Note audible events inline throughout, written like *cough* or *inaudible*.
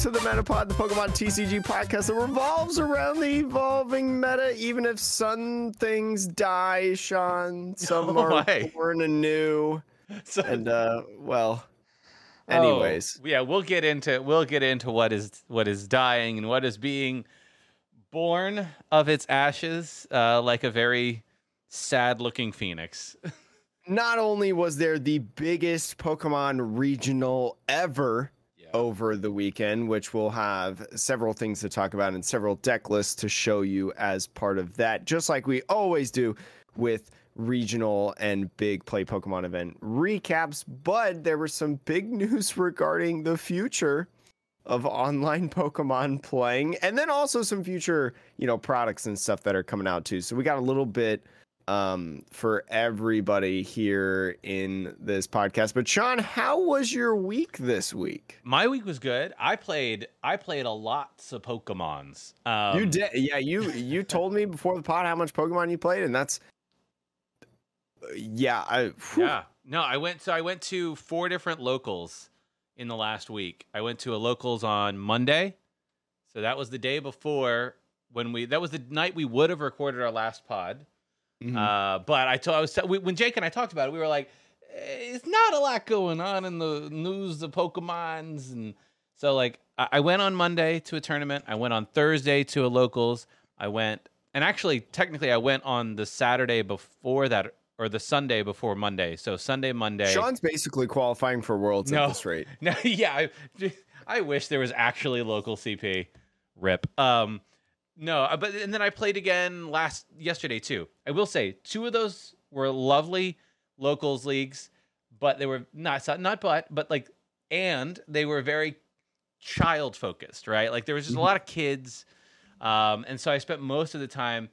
to the Metapod, the Pokemon TCG podcast that revolves around the evolving meta. Even if some things die, Sean, some *laughs* No are way. born anew. *laughs* So, And uh, well, oh, anyways, yeah, we'll get into we'll get into what is what is dying and what is being born of its ashes, uh, like a very sad-looking phoenix. *laughs* not only was there the biggest Pokemon regional ever over the weekend, which we'll have several things to talk about and several deck lists to show you as part of that, just like we always do with regional and big play Pokemon event recaps. But there was some big *laughs* news regarding the future of online *laughs* Pokemon playing, and then also some future, you know, products and stuff that are coming out too. So we got a little bit um for everybody here in this podcast. But Sean, how was your week this week? My week was good. I played I played a lots of Pokemons. Um, you did yeah, you you told me before the pod how much Pokemon you played, and that's yeah, I whew. Yeah. No, I went so I went to four different locals in the last week. I went to a locals on Monday. So that was the day before when we that was the night we would have recorded our last pod. Mhm. Uh, but I told I was we, when Jake and I talked about it, we were like, "Eh, it's not a lot going on in the news of Pokemons, and so like I, I went on Monday to a tournament. I went on Thursday to a locals. I went, and actually, technically, I went on the Saturday before that, or the Sunday before Monday. So Sunday, Monday. Sean's basically qualifying for worlds No. at this rate. *laughs* No, yeah, I, *laughs* I wish there was actually local CP. Rip. Um, no, uh, but and then I played again last yesterday too. I will say two of those were lovely locals leagues, but they were not not but but like and they were very child focused, right? Like there was just a lot of kids, um, and so I spent most of the time.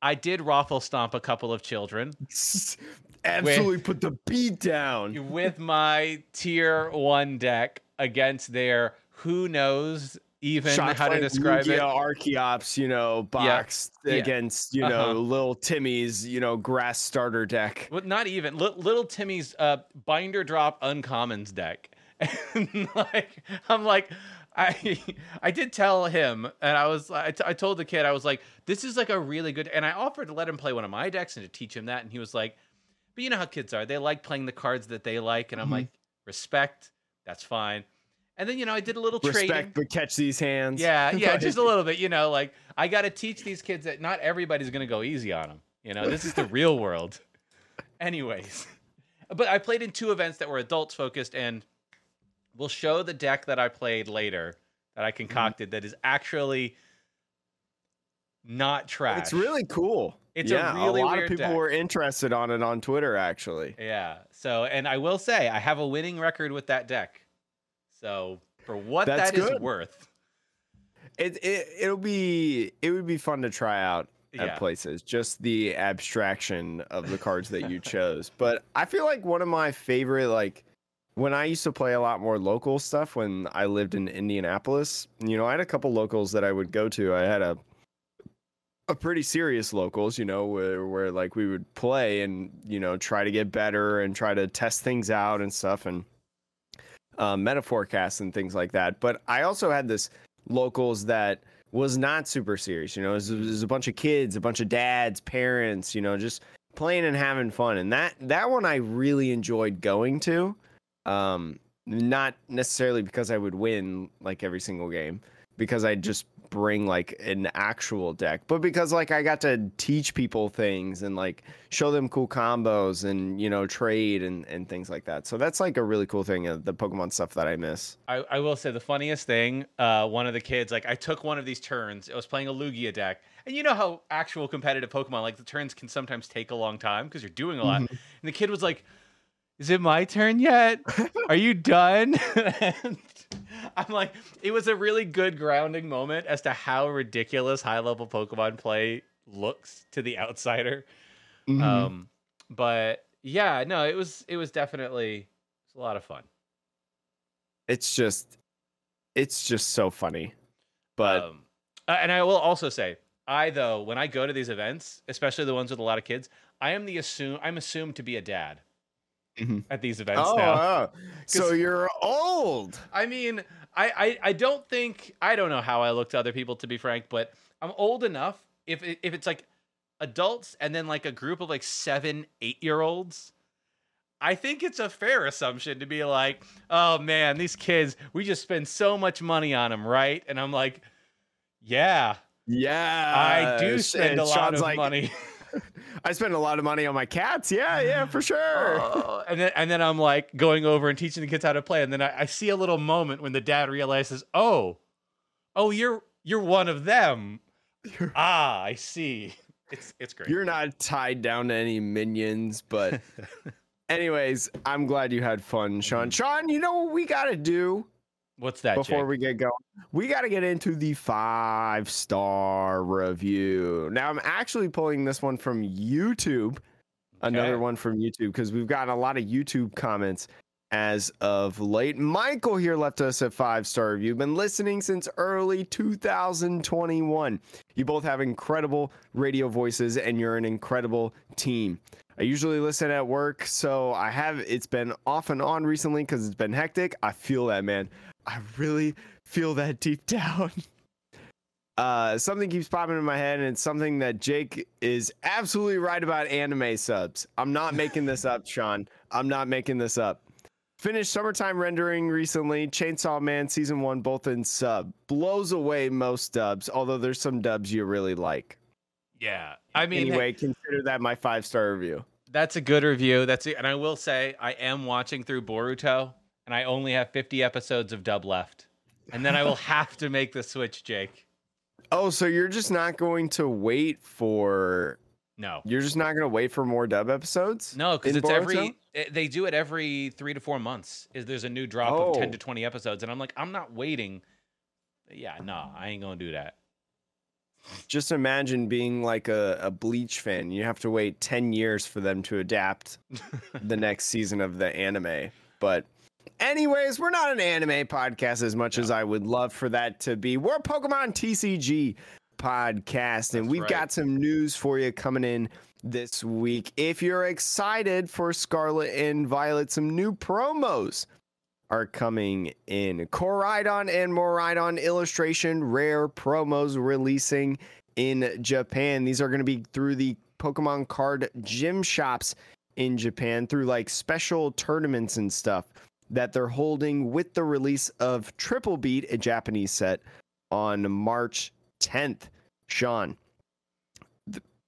I did raffle stomp a couple of children. *laughs* Absolutely put the beat down. with my tier one deck against their who knows even Shots how to describe Lugia, it. Archeops, you know, box Yeah. against, you Uh-huh. know, little Timmy's, you know, grass starter deck. Well, not even Li- little Timmy's uh, binder drop uncommons deck. *laughs* And like I'm like I *laughs* I did tell him and I was I, t- I told the kid I was like this is like a really good and I offered to let him play one of my decks and to teach him that and he was like but you know how kids are they like playing the cards that they like and I'm Mhm. like respect that's fine. And then you know I did a little Respect, trading. but catch these hands. Yeah, *laughs* yeah, just a little bit. You know, like I got to teach these kids that not everybody's gonna go easy on them. You know, this is the real world. *laughs* Anyways, but I played in two events that were adults focused, and we'll show the deck that I played later that I mm-hmm. concocted that is actually not trash. It's really cool. It's a yeah, really lot weird of people deck. were interested on it on Twitter actually. yeah. So, and I will say I have a winning record with that deck. So for what That's that is good. worth, It, it it'll be it would be fun to try out at Yeah. places. Just the abstraction of the cards that you chose. But I feel like one of my favorite like when I used to play a lot more local stuff when I lived in Indianapolis, you know, I had a couple locals that I would go to. I had a a pretty serious locals, you know, where, where like we would play and you know try to get better and try to test things out and stuff and um, meta forecasts and things like that. But I also had this locals that was not super serious. You know, it was, it was a bunch of kids, a bunch of dads, parents. You know, just playing and having fun. And that that one I really enjoyed going to. Um, not necessarily because I would win like every single game, because I just bring like an actual deck, but because like I got to teach people things and like show them cool combos and you know trade and and things like that. So that's like a really cool thing of the Pokemon stuff that I miss. I, I will say the funniest thing, uh, one of the kids, like I took one of these turns. I was playing a Lugia deck. And you know how actual competitive Pokemon, like the turns can sometimes take a long time because you're doing a lot. Mhm. And the kid was like, Is it my turn yet? Are you done? *laughs* and *laughs* I'm like, it was a really good grounding moment as to how ridiculous high level Pokemon play looks to the outsider. Mhm. Um, but yeah, no, it was it was definitely it was a lot of fun. it's just it's just so funny. But um, and I will also say, I though when I go to these events, especially the ones with a lot of kids, I am the assume I'm assumed to be a dad Mhm. at these events oh, now. oh. *laughs* so you're old. I mean, I, I I don't think I don't know how I look to other people to be frank, but I'm old enough. If if it's like adults and then like a group of like seven, eight year olds, I think it's a fair assumption to be like, oh man, these kids, we just spend so much money on them, right? And I'm like, yeah, Yeah, I do and spend a lot Sean's of like, money. *laughs* *laughs* I spend a lot of money on my cats. Yeah, yeah, for sure. Oh, and then and then I'm like going over and teaching the kids how to play, and then I, I see a little moment when the dad realizes, oh, oh, you're you're one of them. ah, I see. It's it's great. You're not tied down to any minions, but *laughs* anyways, I'm glad you had fun, Sean. Sean, you know what we gotta do What's that? before Jake? we get going? We gotta get into the five star review. Now I'm actually pulling this one from YouTube. Another one from YouTube because we've gotten a lot of YouTube comments as of late. Michael here left us a five star review. Been listening since early 2021. You both have incredible radio voices and you're an incredible team. I usually listen at work, so I have it's been off and on recently because it's been hectic. I feel that, man. I really feel that deep *laughs* down. Uh, something keeps popping in my head, and it's something that Jake is absolutely right about anime subs. I'm not *laughs* making this up, Sean. I'm not making this up. Finished summertime rendering recently. Chainsaw Man season one, both in sub. Blows away most dubs, although there's some dubs you really like. Yeah. I mean, hey, anyway, consider that my five star review. that's a good review. That's it. And I will say, I am watching through Boruto, and I only have 50 episodes of dub left, and then I will have to make the switch, Jake. Oh, so you're just not going to wait for No. you're just not going to wait for more dub episodes? No, because it's Boruto? every it- they do it every three to four months. Is there's a new drop of 10 to twenty episodes, and I'm like, I'm not waiting. Yeah, no, I ain't gonna do that. Just imagine being like a, a Bleach fan. You have to wait 10 years for them to adapt *laughs* the next season of the anime. But, anyways, we're not an anime podcast as much as I would love for that to be. We're a Pokemon TCG podcast, and That's we've right. got some news for you coming in this week. If you're excited for Scarlet and Violet, some new promos are coming in. Koraidon and Miraidon illustration rare promos releasing in Japan. These are going to be through the Pokemon card gym shops in Japan through like special tournaments and stuff that they're holding with the release of Triplet Beat, a Japanese set, on March 10th. Sean,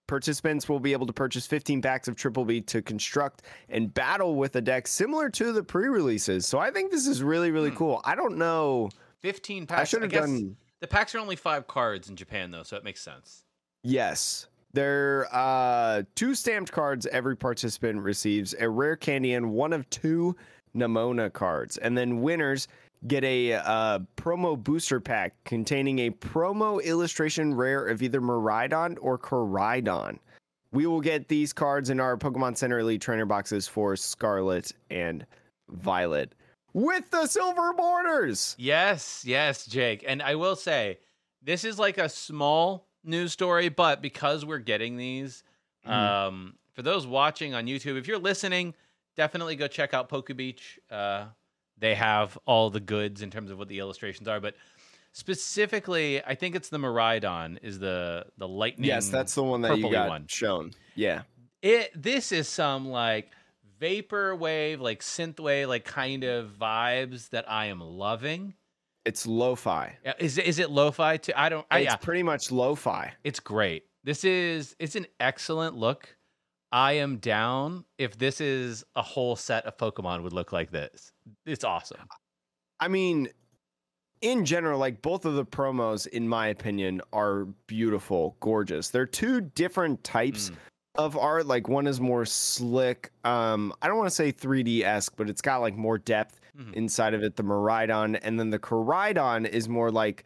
participants will be able to purchase 15 packs of Triple B to construct and battle with a deck similar to the pre-releases. So I think this is really, really Hmm. cool. I don't know. Fifteen packs. I should have done. the packs are only five cards in Japan though, so it makes sense. Yes. There are uh two stamped cards every participant receives, a rare candy and one of two Nemona cards. And then winners get a uh, promo booster pack containing a promo illustration rare of either Miraidon or Koraidon. We will get these cards in our Pokemon Center Elite trainer boxes for Scarlet and Violet with the silver borders. Yes, yes, Jake. And I will say, this is like a small news story, but because we're getting these, Mhm. um, for those watching on YouTube, if you're listening, definitely go check out Poke Beach. Uh, they have all the goods in terms of what the illustrations are, but specifically, I think it's the Miraidon is the the lightning. Yes, that's the one that you got one. shown. Yeah. it. This is some like vapor wave, like synthwave, like kind of vibes that I am loving. It's lo-fi. Yeah, Is it lo-fi too? I don't. I, It's yeah, pretty much lo-fi. it's great. This is it's an excellent look. I am down if this is a whole set of Pokemon would look like this. It's awesome. I mean, in general, like both of the promos, in my opinion, are beautiful, gorgeous. They're two different types Mm. of art. Like one is more slick. Um, I don't want to say 3D esque, but it's got like more depth Mhm. inside of it. The Miraidon, and then the Koraidon is more like.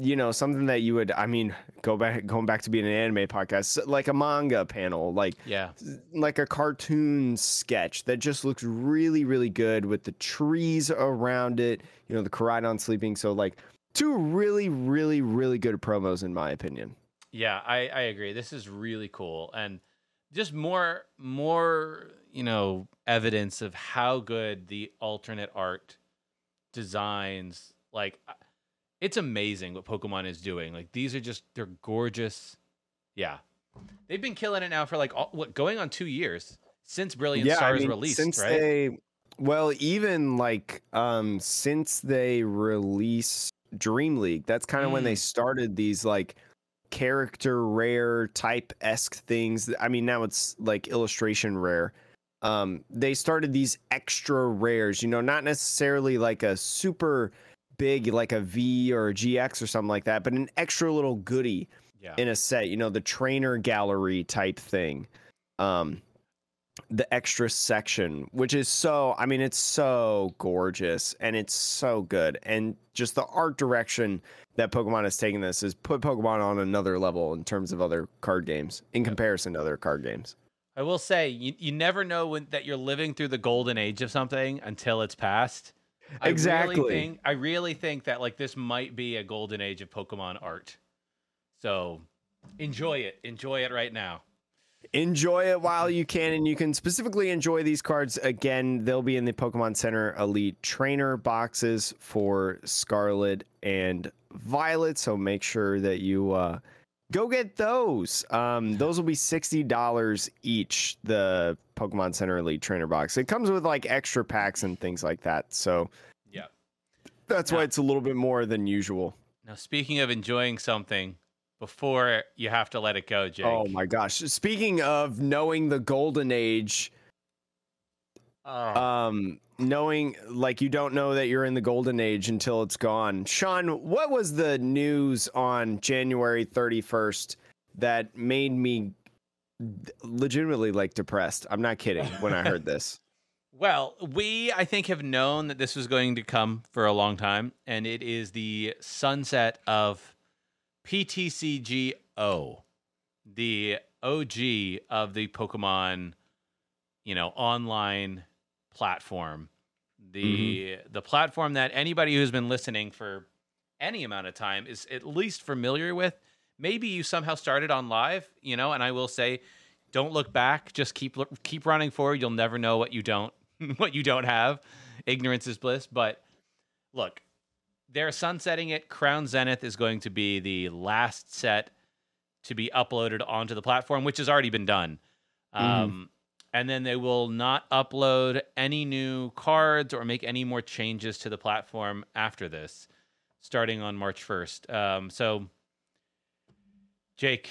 You know, something that you would, I mean, go back, going back to being an anime podcast, like a manga panel, like Yeah. like a cartoon sketch that just looks really really good with the trees around it you know the Koraidon sleeping so like two really really really good promos in my opinion Yeah, I, I agree. This is really cool. And just more more, you know, evidence of how good the alternate art designs Like, it's amazing what Pokemon is doing. Like, these are just they're gorgeous. Yeah, they've been killing it now for like all, what going on two years since Brilliant I Stars mean, released, since right? they well even like um since they released dream league that's kind of when they Mm. started these like character rare type esque things i mean now it's like illustration rare um they started these extra rares you know not necessarily like a super big like a v or a gx or something like that but an extra little goodie yeah, in a set, you know, the trainer gallery type thing. Um the extra section, which is so I mean, it's so gorgeous and it's so good. And just the art direction that Pokemon has taken this is put Pokemon on another level in terms of other card games in comparison to other card games. I will say you, you never know when, that you're living through the golden age of something until it's past. I Exactly. really think I really think that like this might be a golden age of Pokemon art. So enjoy it. Enjoy it right now. Enjoy it while you can, and you can specifically enjoy these cards. Again, they'll be in the Pokemon Center Elite Trainer boxes for Scarlet and Violet. So make sure that you uh, go get those. Um, those will be sixty dollars each. The Pokemon Center Elite Trainer box. It comes with like extra packs and things like that. So Yeah. that's why it's a little bit more than usual. Now speaking of enjoying something before you have to let it go, Jake. Oh my gosh! Speaking of knowing the golden age. Oh. um knowing like you don't know that you're in the golden age until it's gone. Sean what was the news on january 31st that made me legitimately like depressed? I'm not kidding when i heard this. *laughs* Well, we I think have known that this was going to come for a long time, and it is the sunset of PTCGO, the OG of the Pokemon, you know, online platform. The the platform that anybody who's been listening for any amount of time is at least familiar with. Maybe you somehow started on live, you know, and I will say don't look back just keep keep running forward. You'll never know what you don't *laughs* what you don't have. Ignorance is bliss. But look they're sunsetting it. Crown zenith is going to be the last set to be uploaded onto the platform which has already been done. Um, and then they will not upload any new cards or make any more changes to the platform after this starting on march 1st um, so jake.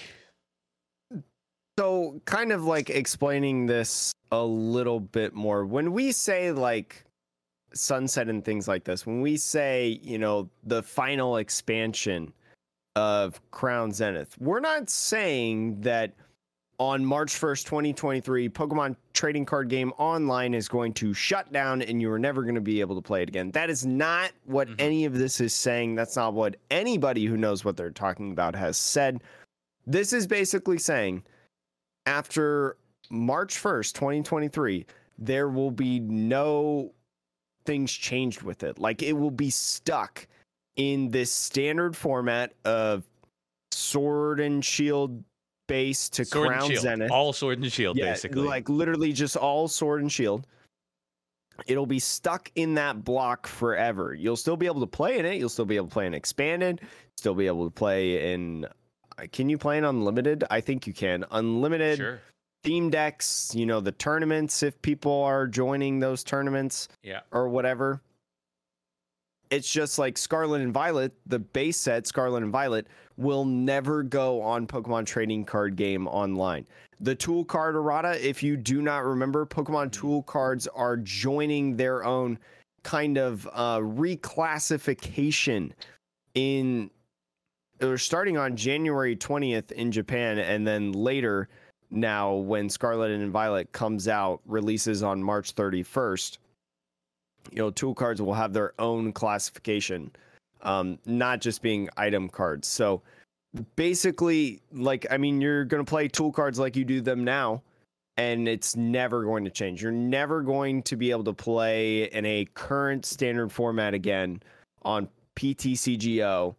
So kind of like explaining this a little bit more. When we say like sunset and things like this when we say you know the final expansion of crown zenith we're not saying that on march 1st 2023 pokemon trading card game online is going to shut down and you are never going to be able to play it again that is not what Mhm. any of this is saying that's not what anybody who knows what they're talking about has said this is basically saying after March 1st, 2023, there will be no things changed with it. Like it will be stuck in this standard format of sword and shield base to sword crown zenith. all sword and shield Yeah, basically like literally just all sword and shield. It'll be stuck in that block forever. You'll still be able to play in it. You'll still be able to play in expanded. Still be able to play in. uh, Can you play in unlimited? I think you can. Unlimited sure theme decks. You know the tournaments if people are joining those tournaments yeah or whatever. It's just like Scarlet and Violet, the base set Scarlet and Violet will never go on Pokemon Trading Card Game online. The tool card errata, if you do not remember, Pokemon tool cards are joining their own kind of uh, reclassification in or starting on January 20th in Japan and then later now when Scarlet and Violet comes out releases on March 31st you know tool cards will have their own classification um not just being item cards. So basically like i mean you're going to play tool cards like you do them now and it's never going to change. You're never going to be able to play in a current standard format again on ptcgo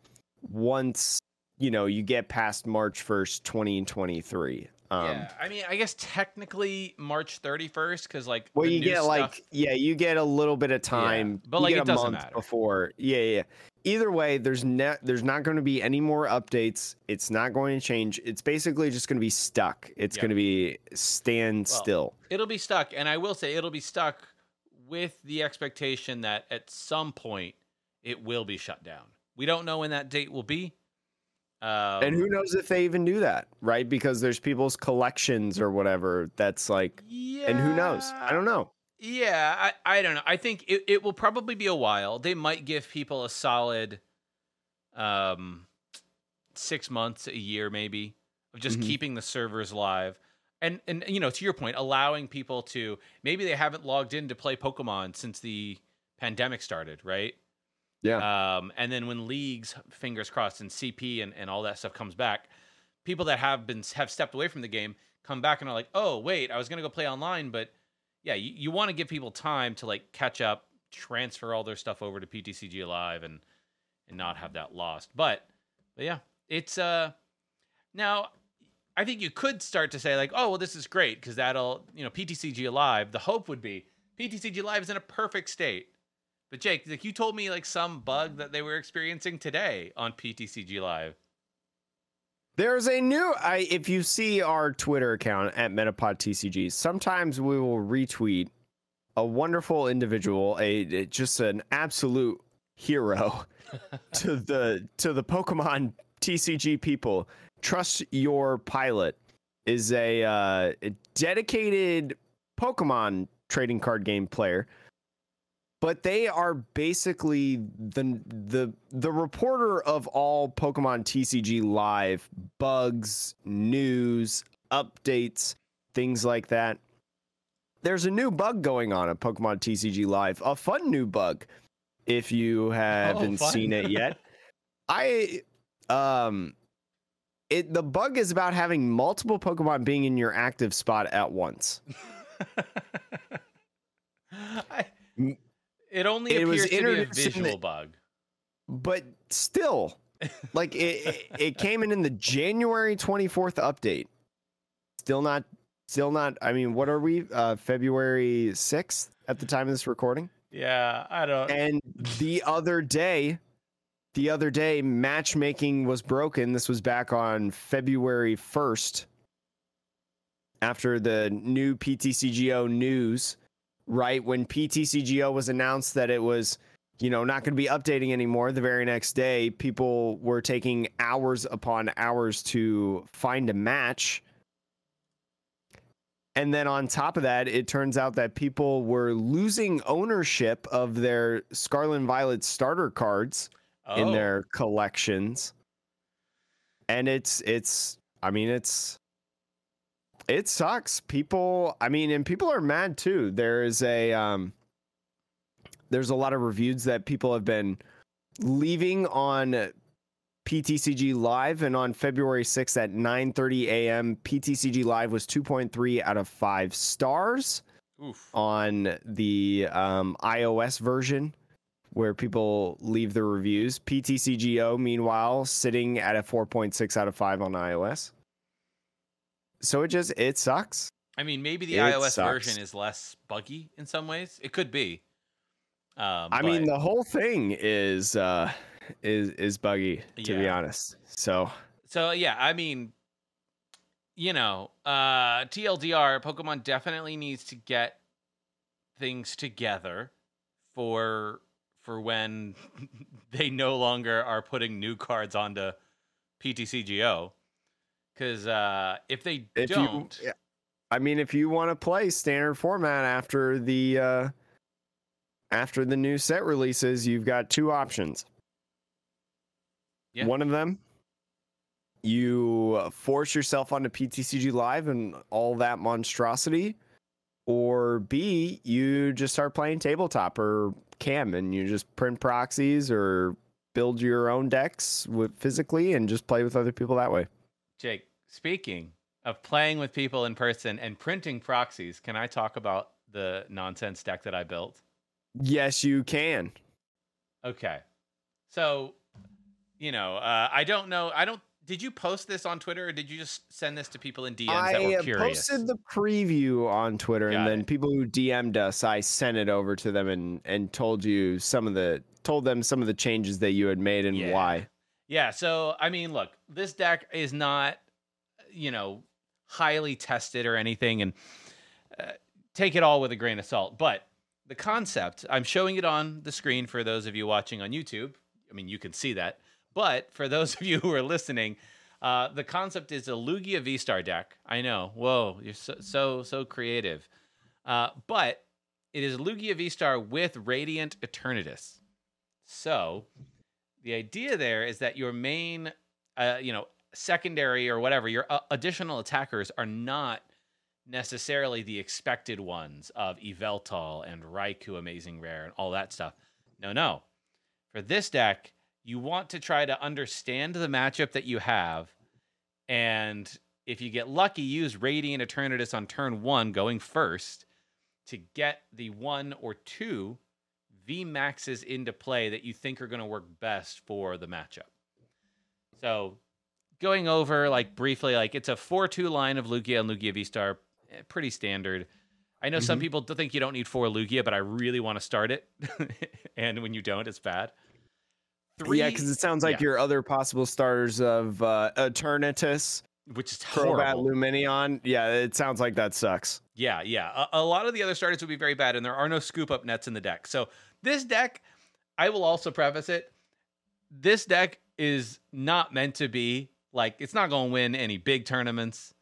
once you know you get past march 1st 2023 Um, yeah, I mean, I guess technically March 31st, because like, Well, you get stuff- like yeah, you get a little bit of time, but, you like, get it a doesn't month matter. before. Yeah, yeah. yeah. Either way, there's ne- there's not going to be any more updates. It's not going to change. It's basically just going to be stuck. It's Yeah. going to be stand Well, still. it'll be stuck, and I will say it'll be stuck with the expectation that at some point it will be shut down. We don't know when that date will be. Um, and who knows if they even do that, right? Because there's people's collections or whatever. That's like, Yeah, and who knows? I don't know. Yeah, I, I don't know. I think it, it will probably be a while. They might give people a solid um six months, a year maybe, of just Mhm. keeping the servers live. And and you know, to your point, allowing people to maybe they haven't logged in to play Pokemon since the pandemic started, right? Yeah. Um, and then when leagues, fingers crossed, and CP and, and all that stuff comes back, people that have been have stepped away from the game come back and are like, oh wait, I was gonna go play online, but yeah, you, you want to give people time to like catch up, transfer all their stuff over to PTCG Live, and and not have that lost. But but yeah, it's uh now I think you could start to say like, oh well, this is great because that'll you know PTCG Live. The hope would be PTCG Live is in a perfect state. But Jake, like you told me like some bug that they were experiencing today on PTCG Live. There's a new. I if you see our Twitter account at Metapod TCG, sometimes we will retweet a wonderful individual, a, a- just an absolute hero *laughs* to the to the Pokemon TCG people. Trust your pilot is a, uh, a dedicated Pokemon trading card game player. But they are basically the the the reporter of all Pokemon TCG live bugs, news, updates, things like that. There's a new bug going on at Pokemon TCG Live, a fun new bug. If you haven't fun. seen it yet, *laughs* I um it the bug is about having multiple Pokemon being in your active spot at once. *laughs* I, it only it was appears to be a visual the- bug. but still like it, it, it *laughs* came in in the january 24th update still not still not i mean what are we uh february 6th at the time of this recording Yeah, I don't. and the other day the other day matchmaking was broken this was back on february 1st after the new ptcgo news right when ptcgo was announced that it was you know not going to be updating anymore the very next day people were taking hours upon hours to find a match and then on top of that, it turns out that people were losing ownership of their Scarlet and Violet starter cards in Oh, their collections. And it's it's I mean it's it sucks. People I mean and people are mad too. There is a um there's a lot of reviews that people have been leaving on PTCG Live, and on February 6th at 9:30 a.m., PTCG Live was 2.3 out of five stars oof. on the um, iOS version, where people leave their reviews. PTCGO, meanwhile, sitting at a 4.6 out of five on iOS. So it just it sucks. I mean, maybe the It iOS sucks. version is less buggy in some ways. It could be. Um, I mean, the whole thing is uh, is is buggy to be honest. So So yeah, I mean, you know, uh TLDR, Pokemon definitely needs to get things together for for when *laughs* they no longer are putting new cards onto PTCGO. Cause uh if they if don't you i mean if you want to play standard format after the uh after the new set releases you've got two options Yeah. one of them you force yourself onto ptcg live and all that monstrosity or b you just start playing tabletop or cam and you just print proxies or build your own decks with physically and just play with other people that way Jake, speaking of playing with people in person and printing proxies, can I talk about the nonsense deck that I built? yes you can Okay. So, you know, uh, I don't know. I don't. did you post this on Twitter or did you just send this to people in DMs that were I curious? posted the preview on Twitter, Got and then it. people who DM'd us, I sent it over to them and and told you some of the told them some of the changes that you had made and Yeah. why. Yeah, so I mean, look, this deck is not, you know, highly tested or anything, and uh, take it all with a grain of salt. But the concept, I'm showing it on the screen for those of you watching on YouTube. I mean, you can see that. But for those of you who are listening, uh, the concept is a Lugia V Star deck. I know. Whoa, you're so so so creative. Uh, but it is Lugia V Star with Radiant Eternatus. So the idea there is that your main, uh, you know, secondary or whatever, your uh, additional attackers are not necessarily the expected ones of Yveltal and Raikou Amazing Rare and all that stuff. No, no. For this deck, you want to try to understand the matchup that you have, and if you get lucky, use Radiant Eternatus on turn one, going first, to get the one or two V maxes into play that you think are going to work best for the matchup. So, going over like briefly, like it's a 4 2 line of Lugia and Lugia V Star, eh, pretty standard. I know some Mhm. people think you don't need four Lugia, but I really want to start it. *laughs* and when you don't, it's bad. Three, yeah, because it sounds like yeah. your other possible starters of uh, Eternatus, which is Crobat, horrible. Lumineon. Yeah, it sounds like that sucks. Yeah, yeah. A, a lot of the other starters would be very bad, and there are no scoop up nets in the deck. So this deck, I will also preface it. This deck is not meant to be like it's not going to win any big tournaments.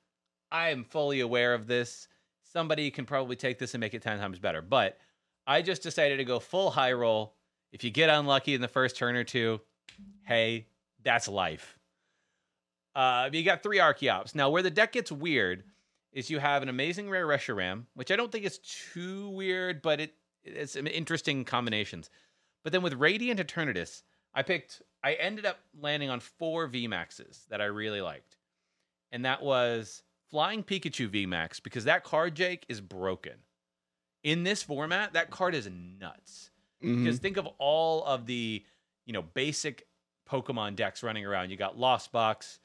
I am fully aware of this. Somebody can probably take this and make it ten times better, but I just decided to go full high roll. If you get unlucky in the first turn or two, hey, that's life. Uh, you got three Archeops. Now, where the deck gets weird is you have an amazing rare Reshiram, which I don't think is too weird, but it it's interesting combinations. But then with Radiant Eternatus, I picked I ended up landing on four VMAXs that I really liked. And that was Flying Pikachu VMAX, because that card, Jake, is broken. In this format, that card is nuts. Mhm. Because think of all of the, you know, basic Pokemon decks running around. You got Lost Box,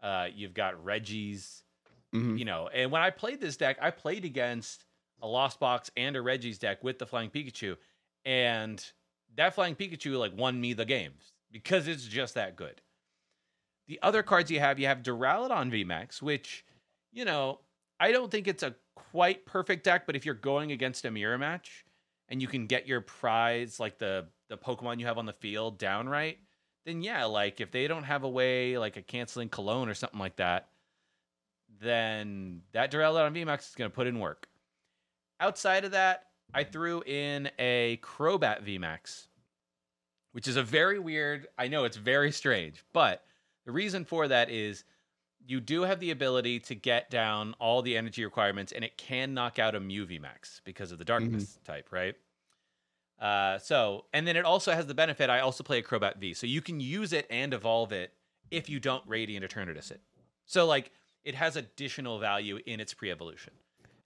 uh, you've got Regis, Mhm. you know. And when I played this deck, I played against a Lost Box and a Regis deck with the Flying Pikachu, and that Flying Pikachu like won me the games because it's just that good. The other cards you have, you have Duraludon VMAX, which, you know, I don't think it's a quite perfect deck, but if you're going against a mirror match and you can get your prize, like the the Pokemon you have on the field, downright, then yeah, like if they don't have a way, like a canceling cologne or something like that, then that Duraludon VMAX is to put in work. Outside of that, I threw in a Crobat VMAX, which is a very weird. I know it's very strange, but the reason for that is you do have the ability to get down all the energy requirements, and it can knock out a Mew Max because of the darkness type, right? Uh, so, and then it also has the benefit. I also play a Crobat V, so you can use it and evolve it if you don't Radiant Eternatus it. So, like, it has additional value in its pre-evolution.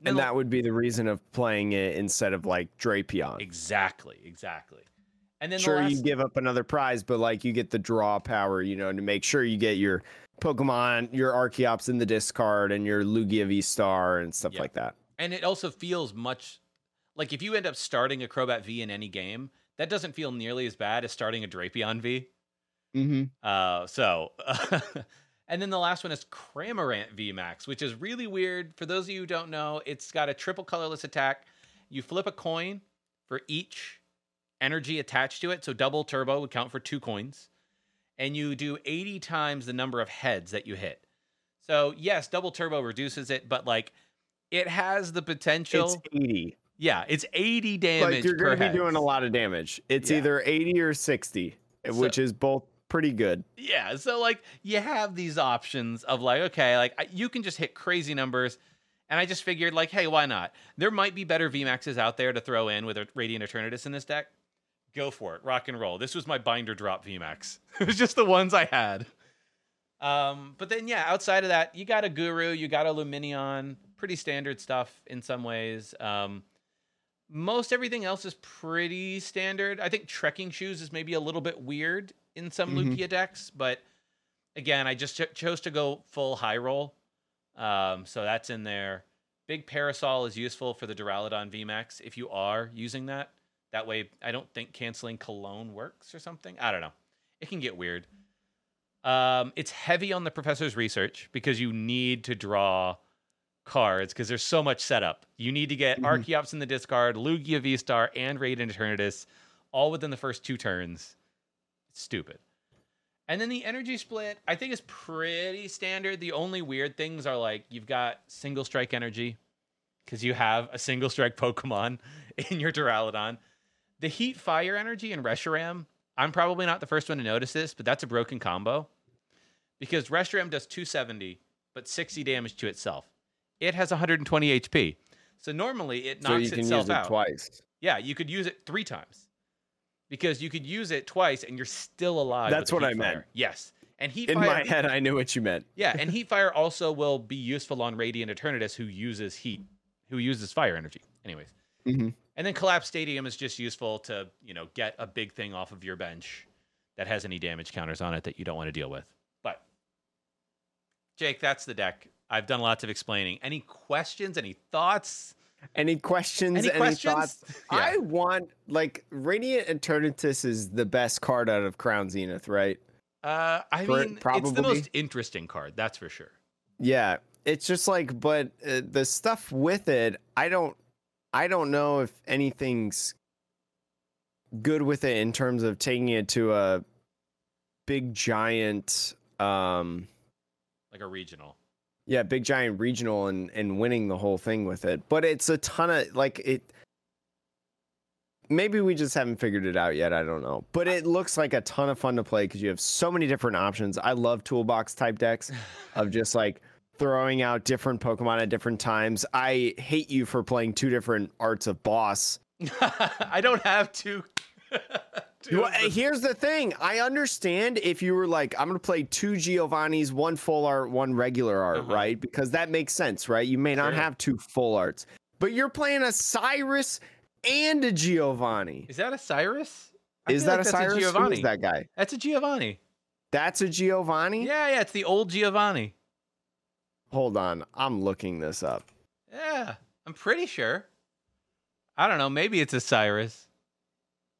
And Then- that would be the reason of playing it instead of like Drapion. exactly, exactly. And then sure the last, you give up another prize but like you get the draw power you know to make sure you get your pokemon your archeops in the discard and your lugia v star and stuff Yeah. like that and it also feels much like if you end up starting a Crobat V in any game, that doesn't feel nearly as bad as starting a Drapion V. mm-hmm. Uh, so, *laughs* and then the last one is Cramorant V Max, which is really weird. For those of you who don't know, it's got a triple colorless attack. You flip a coin for each energy attached to it. So double turbo would count for two coins. And you do 80 times the number of heads that you hit. So, yes, double turbo reduces it, but like it has the potential. it's 80 yeah, it's 80 damage. like you're going to be doing a lot of damage it's Yeah. either 80 or 60 which is both pretty good Yeah, so like you have these options of like, okay, like I- you can just hit crazy numbers. And I just figured, like, hey, why not? There might be better VMAXs out there to throw in with a Radiant Eternatus in this deck. Go for it. Rock and roll. This was my binder drop VMAX. *laughs* it was just the ones I had. Um, but then yeah, outside of that, you got a Guru, you got a Lumineon, pretty standard stuff in some ways. Um, most everything else is pretty standard. I think trekking shoes is maybe a little bit weird in some Mhm. Lugia decks, but again, I just ch- chose to go full high roll. Um, so that's in there. Big Parasol is useful for the Duraludon VMAX if you are using that. That way, I don't think canceling Cologne works or something. I don't know. It can get weird. Um, it's heavy on the professor's research because you need to draw cards because there's so much setup. You need to get Mhm. Archeops in the discard, Lugia V Star, and Radiant Eternatus all within the first two turns. It's stupid. And then the energy split, I think is pretty standard. The only weird things are like you've got single strike energy because you have a single strike Pokemon *laughs* in your Duraludon. The heat fire energy in Reshiram, I'm probably not the first one to notice this, but that's a broken combo because Reshiram does 270 but 60 damage to itself. It has 120 HP. So normally it knocks So you can itself use it out. twice. Yeah, you could use it three times because you could use it twice and you're still alive. That's what I meant. Yes, and heat In fire. my head, I knew what you meant. yeah, and heat *laughs* fire also will be useful on Radiant Eternatus, who uses heat, who uses fire energy. Anyways, Mhm. And then Collapse Stadium is just useful to you know get a big thing off of your bench that has any damage counters on it that you don't want to deal with. But Jake, that's the deck. I've done lots of explaining. Any questions? Any thoughts? Any questions? Any questions? thoughts? *laughs* Yeah. I want like Radiant Eternatus is the best card out of Crown Zenith, right? Uh, I Pro- mean, it's the most interesting card, that's for sure. Yeah, it's just like, but uh, the stuff with it, I don't, I don't know if anything's good with it in terms of taking it to a big giant, um, Like a regional. yeah, big giant regional and and winning the whole thing with it. But it's a ton of like it. Maybe we just haven't figured it out yet. I don't know, but it looks like a ton of fun to play because you have so many different options. I love toolbox type decks of just like throwing out different Pokemon at different times. I hate you for playing two different arts of boss. *laughs* I don't have to. *laughs* two Well, here's the thing. I understand if you were like, I'm gonna play two Giovanni's, one full art, one regular art, Uh-huh. right? Because that makes sense, right? You may not Sure. have two full arts, but you're playing a Cyrus and a Giovanni. Is that a Cyrus? I Is that like a Cyrus? Who Giovanni. is that guy? That's a Giovanni. That's a Giovanni. Yeah, yeah, it's the old Giovanni. Hold on, I'm looking this up. Yeah, I'm pretty sure. I don't know. Maybe it's a Cyrus.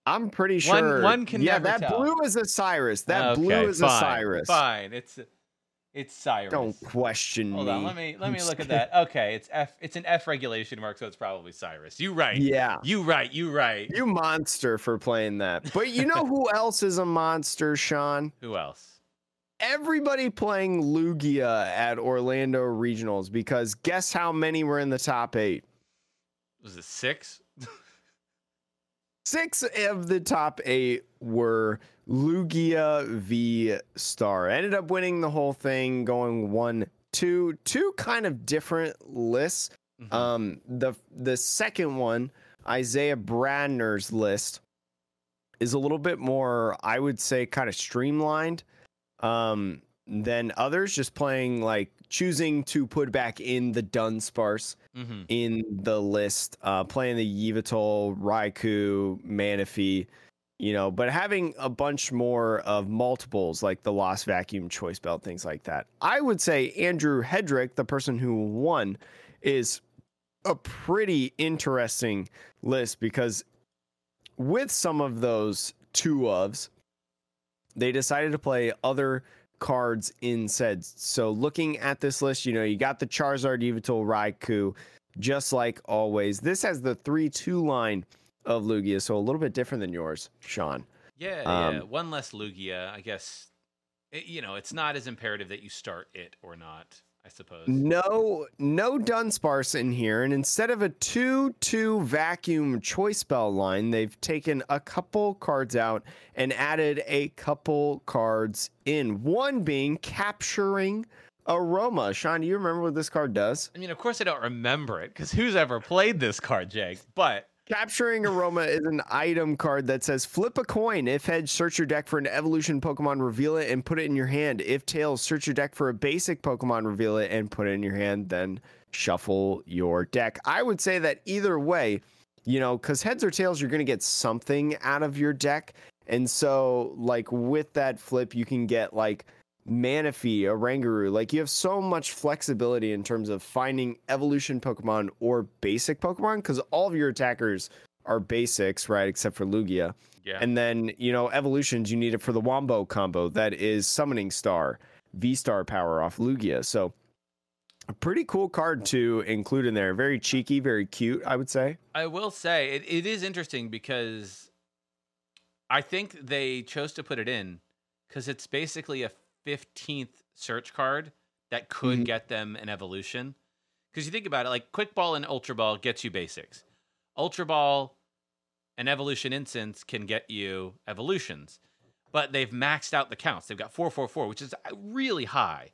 I'm pretty sure. one can yeah, that tell. blue is a Cyrus. That blue is a fine, Cyrus. Fine, it's it's Cyrus. Don't question Hold me. on. Let me let me look at that. Okay, it's F. It's an F regulation mark, so it's probably Cyrus. You right. Yeah. You right. You right. You monster for playing that. But you know *laughs* who else is a monster, Sean? Who else? Everybody playing Lugia at Orlando Regionals because guess how many were in the top eight? Was it six? Six of the top eight were Lugia V Star. Ended up winning the whole thing, going one, two, two kind of different lists. Mhm. Um, the the second one, Isaiah Bradner's list, is a little bit more, I would say, kind of streamlined. Um, than others, just playing like choosing to put back in the Dunsparce Mhm. in the list, uh, playing the Yveltal, Raikou, Manaphy, you know, but having a bunch more of multiples like the Lost Vacuum Choice Belt, things like that. I would say Andrew Hedrick, the person who won, is a pretty interesting list because with some of those two ofs, they decided to play other cards in said. So looking at this list, you know, you got the Charizard, Yveltal, Raikou, just like always. This has the 3-2 line of Lugia, so a little bit different than yours, Sean. Yeah, Um, yeah. One less Lugia, I guess. It, you know, it's not as imperative that you start it or not. I suppose. No, no Dunsparce in here, and instead of a two-two vacuum choice spell line, they've taken a couple cards out and added a couple cards in. One being capturing aroma. Sean, do you remember what this card does? I mean, of course, I don't remember it because who's ever played this card, Jake? But Capturing Aroma is an item card that says flip a coin. If heads, search your deck for an evolution Pokemon, reveal it, and put it in your hand. If tails, search your deck for a basic Pokemon, reveal it, and put it in your hand. Then shuffle your deck. I would say that either way, you know, because heads or tails, you're going to get something out of your deck. And so, like, with that flip, you can get like Manaphy, a Ranguru. Like you have so much flexibility in terms of finding evolution Pokemon or basic Pokemon because all of your attackers are basics, right? Except for Lugia. Yeah. And then, you know, evolutions, you need it for the Wombo combo that is Summoning Star, V Star power off Lugia. So, a pretty cool card to include in there. Very cheeky, very cute, I would say. I will say it, it is interesting because I think they chose to put it in because it's basically a 15th search card that could Mhm. get them an evolution. Because you think about it, like Quick Ball and Ultra Ball gets you basics. Ultra Ball and Evolution Incense can get you evolutions, but they've maxed out the counts. They've got 444, which is uh, really high,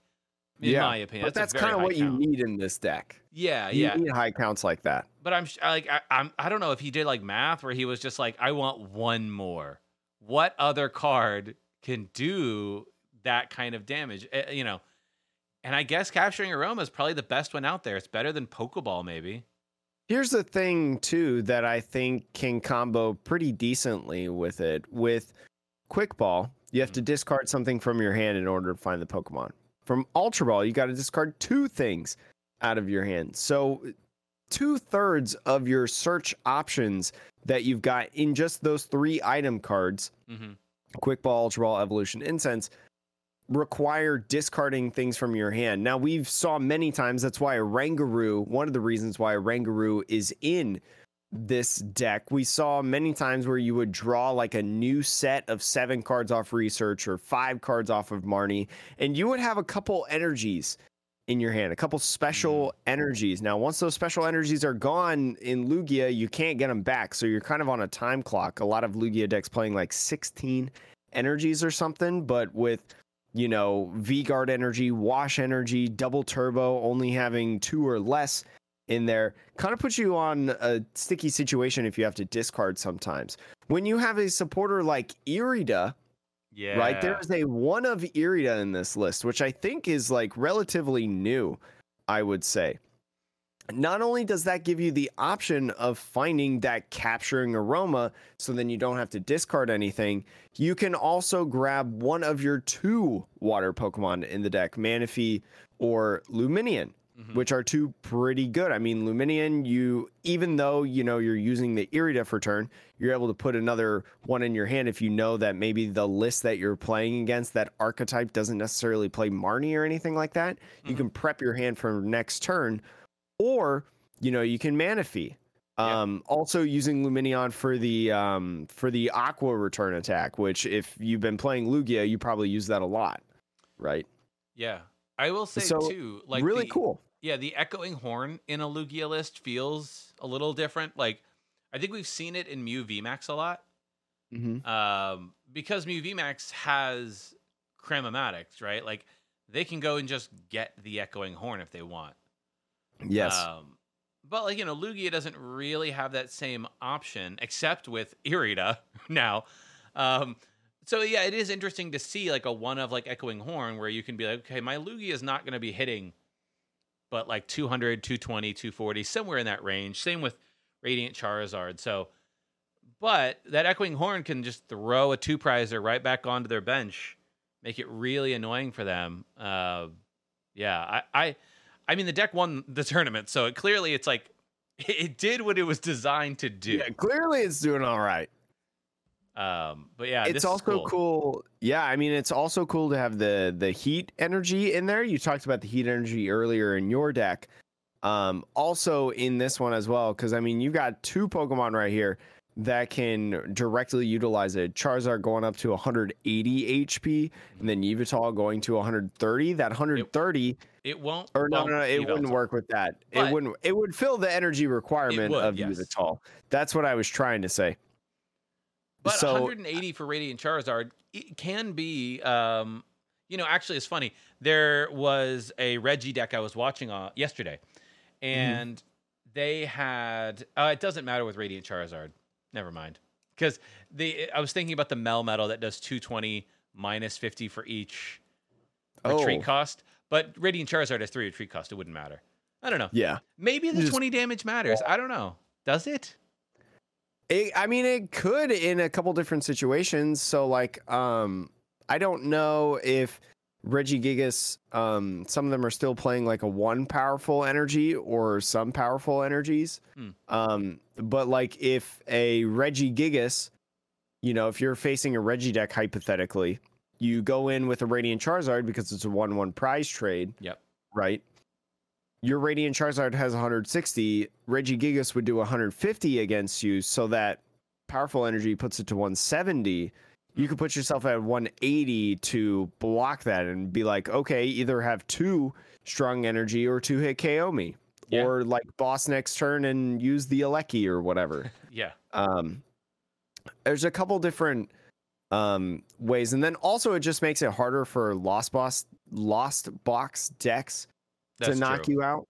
in my opinion. But that's very kind of what you need in this deck. Yeah, You yeah. need high counts like that. but I'm like I, I'm I don't know if he did like math where he was just like I want one more. What other card can do that kind of damage? Eh, you know, and I guess capturing aroma is probably the best one out there. It's better than Pokeball, maybe. Here's the thing too that I think can combo pretty decently with it. With Quick Ball, you have to discard something from your hand in order to find the Pokemon. From Ultra Ball, you got to discard two things out of your hand. So two thirds of your search options that you've got in just those three item cards hmm Quick Ball, Ultra Ball, Evolution, Incense require discarding things from your hand. Now we've saw many times that's why Oranguru, one of the reasons why Oranguru is in this deck. We saw many times where you would draw like a new set of 7 cards off research or 5 cards off of Marnie and you would have a couple energies in your hand, a couple special mm. energies. Now, once those special energies are gone in Lugia, you can't get them back. So you're kind of on a time clock. A lot of Lugia decks playing like 16 energies or something, but with you know, V Guard energy, Wash energy, double turbo, only having two or less in there, kind of puts you on a sticky situation if you have to discard sometimes. When you have a supporter like Irida, Yeah. right, there's a one of Irida in this list, which I think is like relatively new, I would say. Not only does that give you the option of finding that capturing aroma, so then you don't have to discard anything, you can also grab one of your two water Pokemon in the deck, Manaphy or Lumineon, Mhm. which are two pretty good. I mean, Lumineon, you even though you know you're using the Irida for turn, you're able to put another one in your hand if you know that maybe the list that you're playing against that archetype doesn't necessarily play Marnie or anything like that. You Mhm. can prep your hand for next turn, or you know you can Manaphy. Yeah. Um, also using Lumineon for the um, for the Aqua return attack, which if you've been playing Lugia, you probably use that a lot, right? Yeah. I will say So, too, like really the- cool. Yeah, the echoing horn in a Lugia list feels a little different. Like I think we've seen it in Mew VMAX a lot. Mm-hmm. um, because Mew VMAX has Cram-o-matics, right? Like they can go and just get the echoing horn if they want. Yes. Um, but like you know, Lugia doesn't really have that same option, except with Irida *laughs* now. Um, so yeah, it is interesting to see like a one of like echoing horn where you can be like, okay, my Lugia is not going to be hitting, but like 200, 220, 240, somewhere in that range. Same with Radiant Charizard. So, but that echoing horn can just throw a two prizer right back onto their bench, make it really annoying for them. Uh, yeah, I, I, I mean, the deck won the tournament, so it clearly it's like *laughs* it did what it was designed to do. yeah, clearly it's doing all right. Um, but yeah, it's also cool. Yeah, I mean, it's also cool to have the the heat energy in there. You talked about the heat energy earlier in your deck. Um, also in this one as well, because I mean, you've got two Pokemon right here that can directly utilize it. Charizard going up to 180 HP, and then Yveltal going to 130. That 130, It won't. or no, no, no, it wouldn't Yveltal. work with that. But- it wouldn't. It would fill the energy requirement would, of yes. Yveltal. That's what I was trying to say. But so 180 for Radiant Charizard it can be. Um, you know, actually, it's funny. There was a Regi deck I was watching uh, yesterday, Mm-hmm. and they had. Uh, it doesn't matter with Radiant Charizard. Never mind, because the I was thinking about the Melmetal that does 220 minus 50 for each retreat Oh. cost. But Radiant Charizard has three retreat cost. It wouldn't matter. I don't know. yeah. Maybe the Just- 20 damage matters. I don't know. Does it? It, I mean, it could in a couple different situations. So, like, um, I don't know if Regigigas, um, some of them are still playing like a one powerful energy or some powerful energies. Hmm. Um, but like if a Regigigas, you know, if you're facing a Regi deck hypothetically, you go in with a Radiant Charizard because it's a one one prize trade. Yep. Right. Your Radiant Charizard has 160. Regigigas would do 150 against you, so that powerful energy puts it to 170 you could put yourself at 180 to block that and be like, okay, either have two strong energy or two hit KO me. Yeah. Or like boss next turn and use the Aleki or whatever. *laughs* Yeah. um there's a couple different um ways. And then also it just makes it harder for lost boss lost box decks That's to knock true. you out.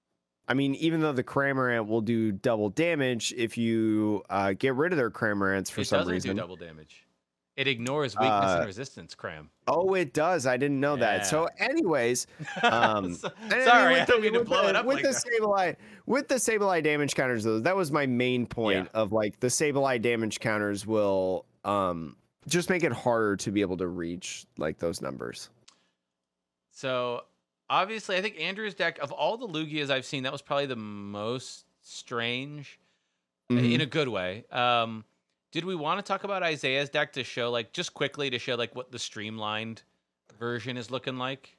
I mean, even though the Cramorant will do double damage if you uh, get rid of their Cramorants for it some doesn't reason. do double damage. It ignores weakness Uh, and resistance, Cram. Oh, it does. I didn't know that. So, anyways, *laughs* um, So- and I mean, sorry, I with don't the- mean to blow the, it up with like the that. Sableye, with the Sableye damage counters, though, that was my main point of like the Sableye damage counters will um just make it harder to be able to reach like those numbers. So obviously, I think Andrew's deck of all the Lugias I've seen, that was probably the most strange Mhm. in a good way. Um, did we want to talk about Isaiah's deck to show, like, just quickly to show like what the streamlined version is looking like?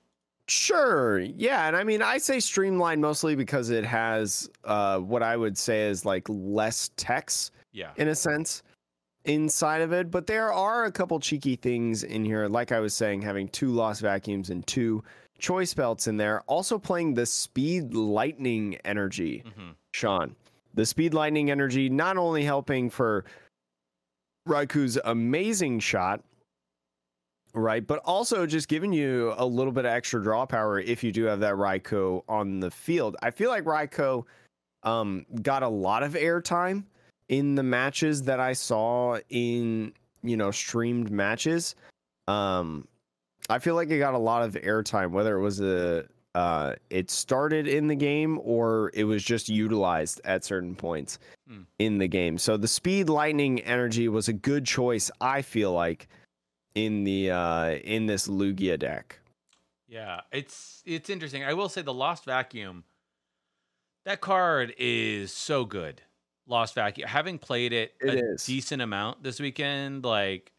Sure. Yeah. And I mean, I say streamlined mostly because it has uh, what I would say is like less text Yeah. in a sense inside of it. But there are a couple cheeky things in here. Like I was saying, having two lost vacuums and two choice belts in there. Also playing the speed lightning energy, hmm Sean. The speed lightning energy not only helping for Raikou's amazing shot, right? But also just giving you a little bit of extra draw power if you do have that Raikou on the field. I feel like Raikou um, got a lot of airtime in the matches that I saw in you know streamed matches. Um, I feel like it got a lot of airtime, whether it was a uh, it started in the game or it was just utilized at certain points Hmm. in the game. So the speed lightning energy was a good choice. I feel like in the uh, in this Lugia deck. Yeah, it's it's interesting. I will say the Lost Vacuum. That card is so good. Lost Vacuum. Having played it, It a is. decent amount this weekend, like,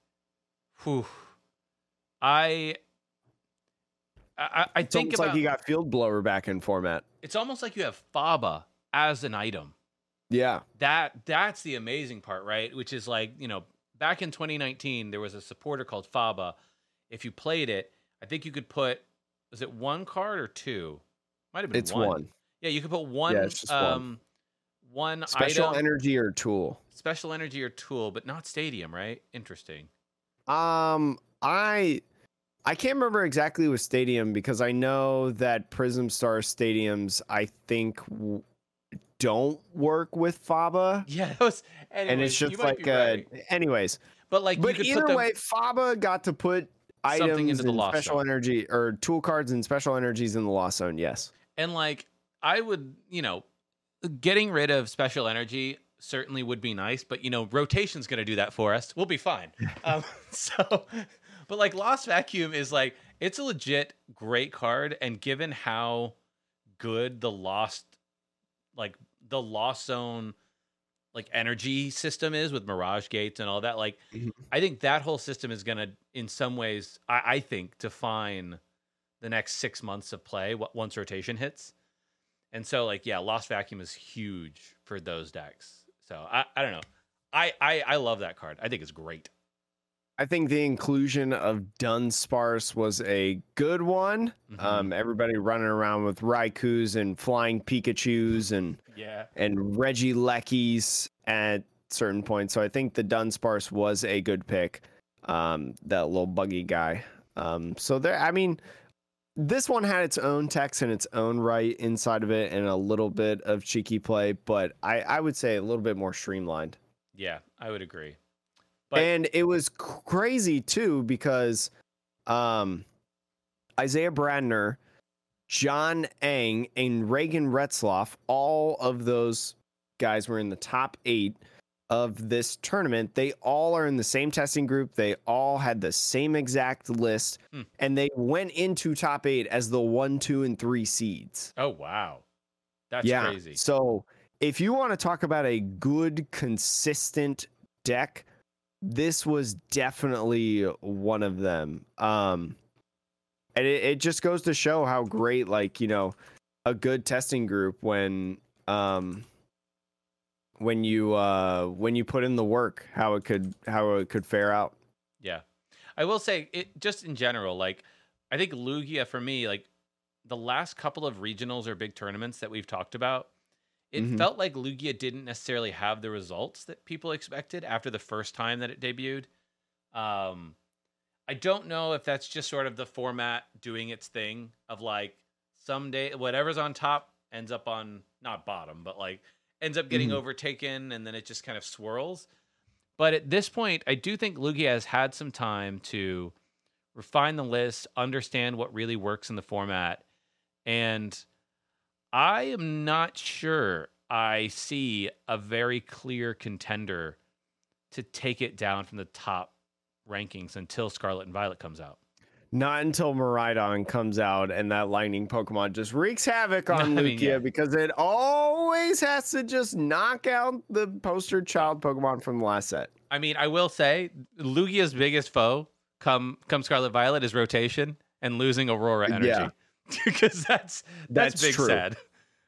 whew, I. I, I It's think about like you got field blower back in format. it's almost like you have Faba as an item. Yeah. That that's the amazing part, right? Which is like, you know, back in 2019 there was a supporter called Faba. If you played it, I think you could put was it one card or two? Might have been It's one. Yeah, you could put one it's just one. Um, one Special item, energy or tool. special energy or tool, but not stadium, right? Interesting. Um, I I can't remember exactly with Stadium because I know that Prism Star stadiums I think w- don't work with Faba, Yeah, was *laughs* and anyways, it's just like uh, right. anyways. But like but you could either them, way, Faba got to put Something items into the and special Zone. energy or tool cards and special energies in the lost zone. Yes. And like I would, you know, getting rid of special energy certainly would be nice, but you know, rotation's going to do that for us. We'll be fine. *laughs* um, so, but like Lost Vacuum is like it's a legit great card, and given how good the Lost, like the Lost Zone, like energy system is with Mirage Gates and all that, like Mhm. I think that whole system is going to, in some ways, I, I think define the next six months of play once rotation hits. And so, like, yeah, Lost Vacuum is huge for those decks. So I, I don't know. I, I I love that card. I think it's great. I think the inclusion of Dunsparce was a good one. Mhm. Um, everybody running around with Raikous and flying Pikachu's and *laughs* Yeah. and Regielekis at certain points. So I think the Dunsparce was a good pick. Um, that little buggy guy. Um, so there, I mean, this one had its own text and its own right inside of it, and a little bit of cheeky play, but I I would say a little bit more streamlined. Yeah, I would agree. But and it was crazy too because um Isaiah Bradner, John Eng, and Reagan Retzloff, all of those guys were in the top eight of this tournament, they all are in the same testing group. They all had the same exact list, Hmm. and they went into top eight as the one, two, and three seeds. Oh wow, that's yeah. crazy. So if you want to talk about a good, consistent deck, this was definitely one of them. Um, and it, it just goes to show how great, like you know, a good testing group when um when you uh when you put in the work, how it could how it could fare out. Yeah. I will say it just in general, like I think Lugia for me, like the last couple of regionals or big tournaments that we've talked about, it Mhm. felt like Lugia didn't necessarily have the results that people expected after the first time that it debuted. Um I don't know if that's just sort of the format doing its thing of like someday whatever's on top ends up on not bottom, but like ends up getting Mhm. overtaken and then it just kind of swirls. But at this point, I do think Lugia has had some time to refine the list, understand what really works in the format. And I am not sure I see a very clear contender to take it down from the top rankings until Scarlet and Violet comes out. Not until Miraidon comes out and that lightning Pokemon just wreaks havoc *laughs* on I mean, Lugia yeah. because it always has to just knock out the poster child Pokemon from the last set. I mean, I will say Lugia's biggest foe come come Scarlet Violet is rotation and losing Aurora energy. Yeah. *laughs* because that's that's, That's big true. sad.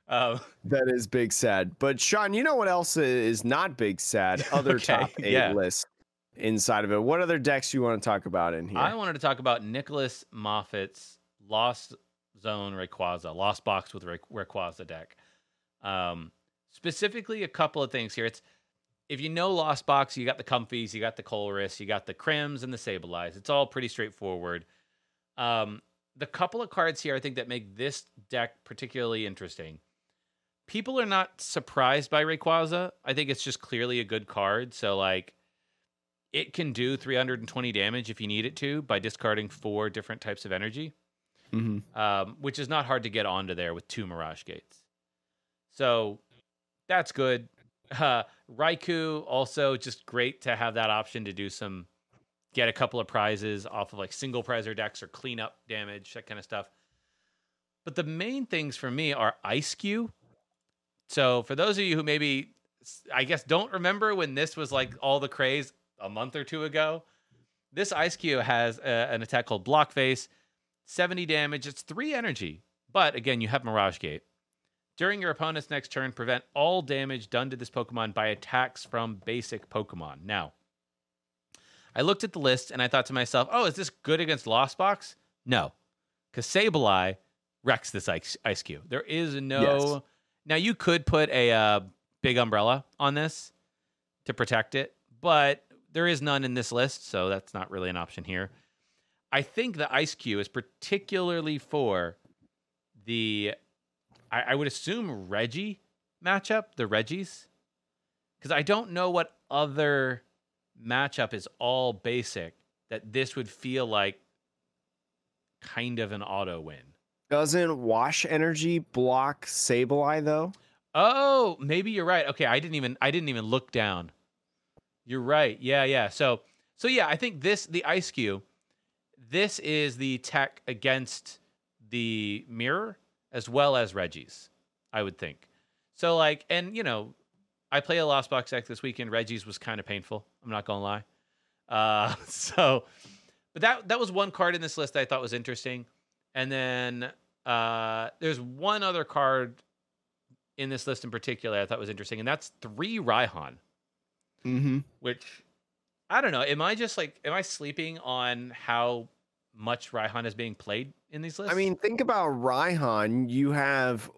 Um, That is big sad. But Sean, you know what else is not big sad? *laughs* Other Okay, top eight yeah. lists inside of it. What other decks you want to talk about in here? I wanted to talk about Nicholas Moffat's Lost Zone Rayquaza, Lost Box with Ray- Rayquaza deck. Um, specifically, a couple of things here. It's if you know Lost Box, you got the Comfies, you got the Colress, you got the Crims and the Sableyes. It's all pretty straightforward. Um, the couple of cards here, I think, that make this deck particularly interesting. People are not surprised by Rayquaza. I think it's just clearly a good card. So, like, it can do 320 damage if you need it to by discarding four different types of energy, Mhm. um, which is not hard to get onto there with two Mirage Gates. So that's good. *laughs* Uh, Raikou also just great to have that option to do some, get a couple of prizes off of like single prizer decks or clean up damage, that kind of stuff. But the main things for me are Eiscue. So for those of you who maybe, I guess, don't remember when this was like all the craze a month or two ago, this Eiscue has a, an attack called Block Face, 70 damage. It's three energy, but again, you have Mirage Gate. During your opponent's next turn, prevent all damage done to this Pokemon by attacks from basic Pokemon. Now, I looked at the list and I thought to myself, oh, is this good against Lost Box? No, because Sableye wrecks this Ice, Eiscue. There is no. Yes. Now, you could put a uh, big umbrella on this to protect it, but there is none in this list, so that's not really an option here. I think the Eiscue is particularly for the, I, I would assume Regi matchup, the Regis, because I don't know what other matchup is all basic that this would feel like kind of an auto win. Doesn't Wash Energy block Sableye though? Oh, maybe you're right. Okay, I didn't even I didn't even look down. You're right. Yeah, yeah. So so yeah, I think this the Eiscue. This is the tech against the mirror as well as Regis. I would think. So like, and you know, I play a Lost Box deck this weekend. Regis was kind of painful. I'm not gonna lie. Uh, *laughs* so, but that that was one card in this list I thought was interesting. And then uh, there's one other card in this list in particular I thought was interesting, and that's three Raihan, Mm-hmm. which I don't know. Am I just like, am I sleeping on how much Raihan is being played in these lists? I mean, think about Raihan. You have,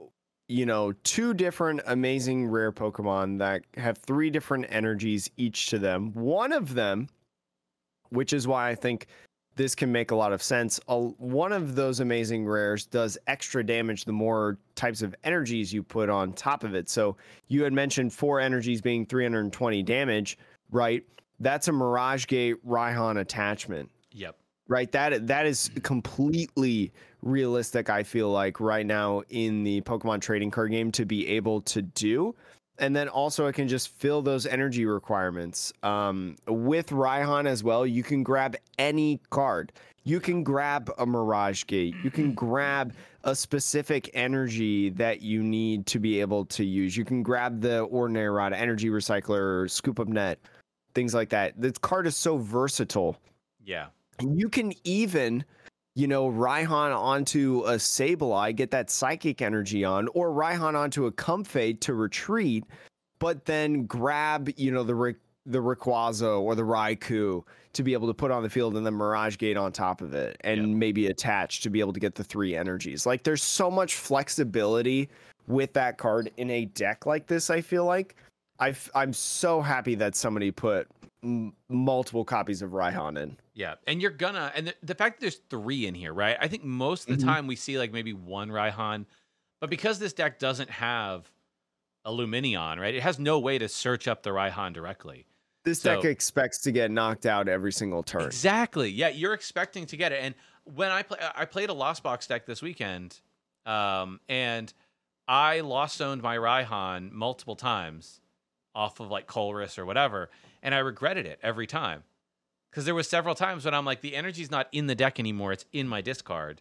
you know, two different amazing rare Pokemon that have three different energies each to them. One of them, which is why I think this can make a lot of sense. A, one of those amazing rares does extra damage the more types of energies you put on top of it. So you had mentioned four energies being 320 damage, right? That's a Mirage Gate Raihan attachment yep. right that that is completely realistic i feel like right now in the pokemon trading card game to be able to do and then also it can just fill those energy requirements. Um, with Raihan as well, you can grab any card. You can grab a Mirage Gate. You can *clears throat* grab a specific energy that you need to be able to use. You can grab the Ordinary Rod, Energy Recycler, Scoop Up Net, things like that. This card is so versatile. Yeah. You can even, you know, Raihan onto a Sableye, get that psychic energy on, or Raihan onto a Comfey to retreat, but then grab, you know, the Rick the Rayquaza or the Raikou to be able to put on the field and then Mirage Gate on top of it and Yep. maybe attach to be able to get the three energies. Like there's so much flexibility with that card in a deck like this, I feel like. I I'm so happy that somebody put m- multiple copies of Raihan in. Yeah, and you're gonna, and the, the fact that there's three in here, right? I think most of the Mhm. time we see like maybe one Raihan, but because this deck doesn't have a Lumineon, right? It has no way to search up the Raihan directly. This deck expects to get knocked out every single turn. Exactly. Yeah, you're expecting to get it. And when I play, I played a Lost Box deck this weekend, um, and I lost owned my Raihan multiple times off of like Colress or whatever, and I regretted it every time because there was several times when I'm like, the energy's not in the deck anymore; it's in my discard,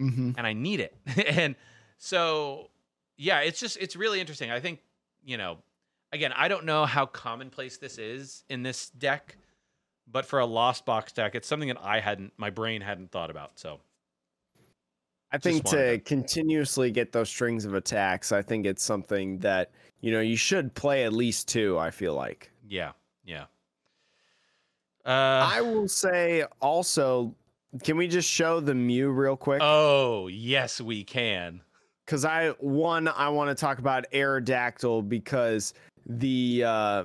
Mm-hmm. and I need it. *laughs* and so, yeah, it's just it's really interesting. I think you know, again, I don't know how commonplace this is in this deck, but for a lost box deck, it's something that I hadn't, my brain hadn't thought about. So I think to to- continuously get those strings of attacks, I think it's something that you know you should play at least two. I feel like. yeah, yeah. Uh, I will say also, can we just show the Mew real quick? oh yes, we can. Because I one I want to talk about Aerodactyl because the uh,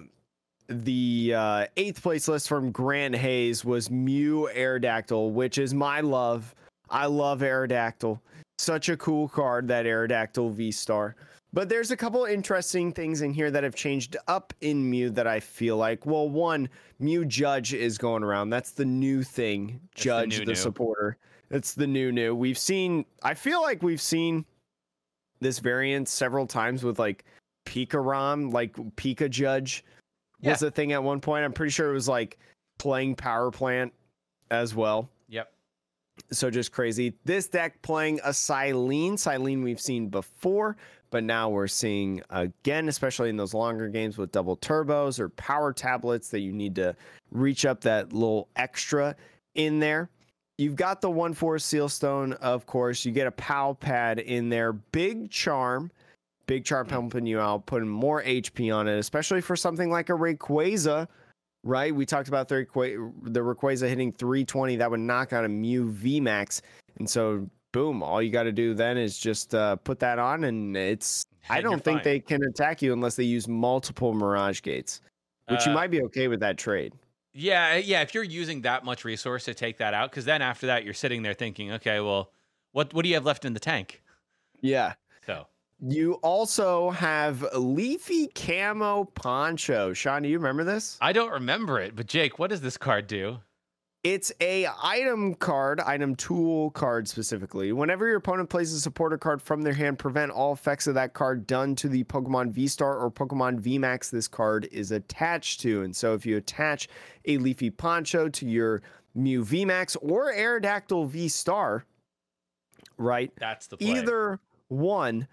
the uh, eighth place list from Grant Hayes was Mew Aerodactyl, which is my love. I love Aerodactyl. Such a cool card, that Aerodactyl V Star. But there's a couple interesting things in here that have changed up in Mew that I feel like. Well, one, Mew Judge is going around. That's the new thing. the Judge new the new. supporter. It's the new new. We've seen I feel like we've seen this variant several times with like Pika Rom, like Pika Judge was a thing at one point. I'm pretty sure it was like playing Power Plant as well. So just crazy. This deck playing a Silene. Silene we've seen before, but now we're seeing again, especially in those longer games with double turbos or power tablets that you need to reach up that little extra in there. You've got the 1 4 Seal Stone, of course. You get a POW pad in there. Big Charm. Big Charm helping you out, putting more HP on it, especially for something like a Rayquaza, right? We talked about the, Rayqua- the Rayquaza hitting 320. That would knock out a Mew VMAX. And so, boom, all you got to do then is just uh, put that on, and it's. *laughs* I And you're don't think fine. they can attack you unless they use multiple Mirage Gates, which you Uh, might be okay with that trade. Yeah, yeah. If you're using that much resource to take that out, because then after that you're sitting there thinking, okay, well, what what do you have left in the tank? Yeah. You also have Leafy Camo Poncho. Sean, do you remember this? I don't remember it, but Jake, what does this card do? It's a item card, item tool card specifically. Whenever your opponent plays a supporter card from their hand, prevent all effects of that card done to the Pokemon V Star or Pokemon V Max this card is attached to. And so if you attach a Leafy Poncho to your Mew V Max or Aerodactyl V Star, right? That's the play. Either one,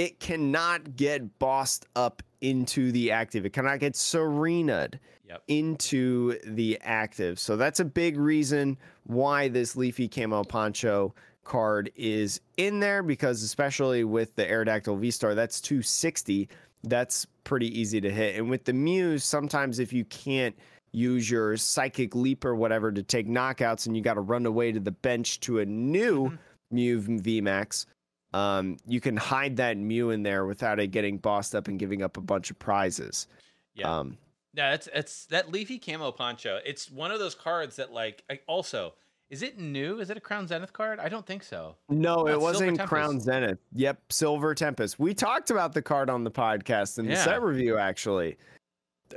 it cannot get bossed up into the active. It cannot get serena'd Yep. into the active. So that's a big reason why this Leafy Camo Poncho card is in there because especially with the Aerodactyl V-Star, that's 260. That's pretty easy to hit. And with the Mews, sometimes if you can't use your Psychic Leap or whatever to take knockouts and you got to run away to the bench to a new Mhm. Mew VMAX, um, you can hide that Mew in there without it getting bossed up and giving up a bunch of prizes. Yeah. Um, Yeah, it's it's that leafy camo poncho. It's one of those cards that like I, also is it new? Is it a Crown Zenith card? I don't think so. No, it wasn't Crown Zenith. Yep, Silver Tempest. We talked about the card on the podcast in the Yeah. set review, actually.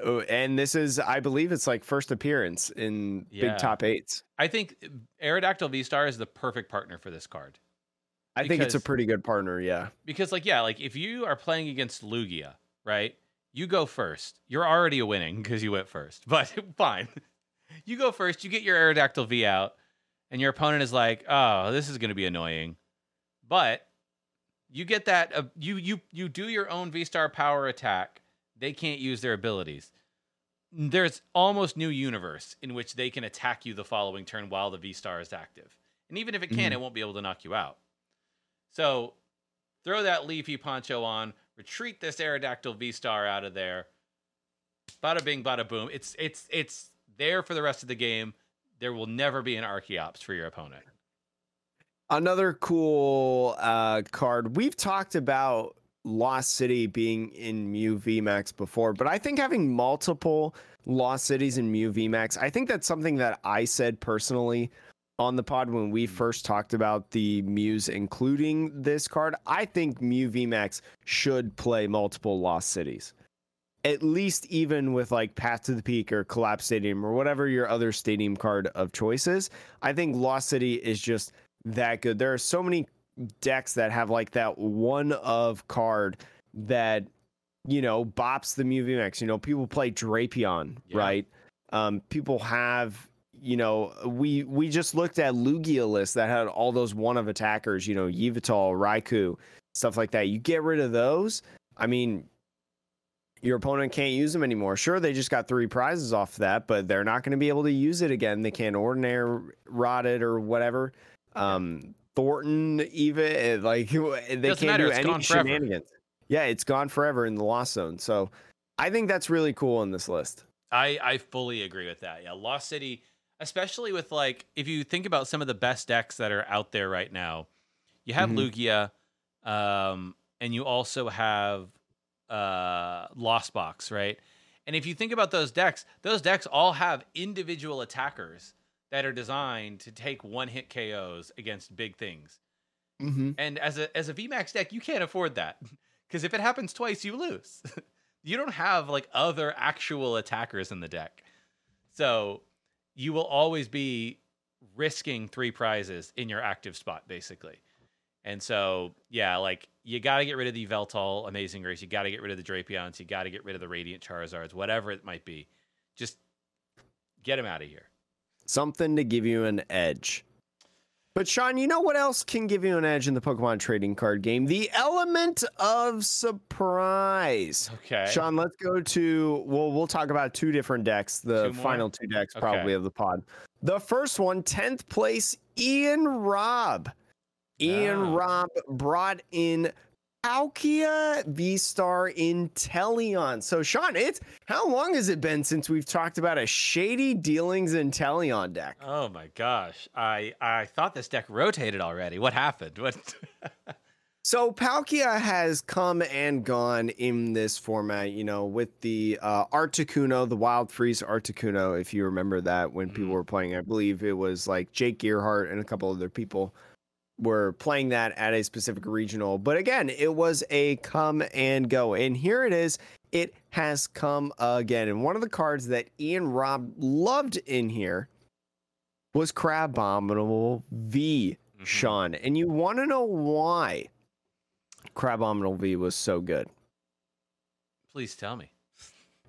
Oh, And this is, I believe, it's like first appearance in Yeah. Big Top Eights. I think Aerodactyl V Star is the perfect partner for this card I think it's a pretty good partner. Yeah. because like yeah, like if you are playing against Lugia, right, You go first. You're already a winning because you went first, *laughs* but *laughs* fine. You go first. You get your Aerodactyl V out, and your opponent is like, "Oh, this is going to be annoying," but you get that. Uh, you you you do your own V Star power attack. They can't use their abilities. There's almost new universe in which they can attack you the following turn while the V Star is active, and even if it can, Mhm. it won't be able to knock you out. So throw that leafy poncho on, retreat this Aerodactyl V Star out of there. Bada bing, bada boom. It's it's it's there for the rest of the game. There will never be an Archeops for your opponent. Another cool uh, card. We've talked about Lost City being in Mew VMAX before, but I think having multiple Lost Cities in Mew VMAX, I think that's something that I said personally on the pod when we first talked about the Mews including this card. I think Mew VMAX should play multiple Lost Cities. At least even with like Path to the Peak or Collapse Stadium or whatever your other stadium card of choice is. I think Lost City is just that good. There are so many decks that have like that one of card that you know bops the Mew VMAX. You know, people play Drapion, Yeah. right? Um, people have you know we we just looked at Lugia list that had all those one of attackers. You know, Yveltal, Raikou, stuff like that. You get rid of those. I mean. Your opponent can't use them anymore. Sure, they just got three prizes off that, but they're not going to be able to use it again. They can't ordinary rod it or whatever um Thornton even like *laughs* they Doesn't can't matter, do it's any forever. shenanigans. Yeah, it's gone forever in the lost zone. So I think that's really cool in this list. I I fully agree with that. Yeah, Lost City, especially with like if you think about some of the best decks that are out there right now, you have Mhm. Lugia, um, and you also have uh Lost Box, right? And if you think about those decks, those decks all have individual attackers that are designed to take one hit KOs against big things. Mm-hmm. And as a as a VMAX deck, you can't afford that *laughs* because if it happens twice, you lose. *laughs* you don't have like other actual attackers in the deck, so you will always be risking three prizes in your active spot, basically. And so, yeah, like you got to get rid of the Yveltal Amazing Race. You got to get rid of the Drapions. You got to get rid of the Radiant Charizards, whatever it might be. Just get them out of here. Something to give you an edge. But Sean, you know what else can give you an edge in the Pokemon trading card game? The element of surprise. Okay. Sean, let's go to well, we'll talk about two different decks, the Two final two decks Okay. probably of the pod. The first one, 10th place, Ian Robb. Ian Oh. Robb brought in Palkia V Star Inteleon. So, Sean, it's how long has it been since we've talked about a shady dealings Inteleon deck? Oh my gosh. I I thought this deck rotated already. What happened? What *laughs* So Palkia has come and gone in this format, you know, with the uh, Articuno, the Wild Freeze Articuno, if you remember that when people Mhm. were playing. I believe it was like Jake Gearhart and a couple other people were playing that at a specific regional. But again, it was a come and go. And here it is. It has come again. And one of the cards that Ian Robb loved in here was Crabominable V. Mhm. Sean, and you want to know why Crabominable V was so good? Please tell me.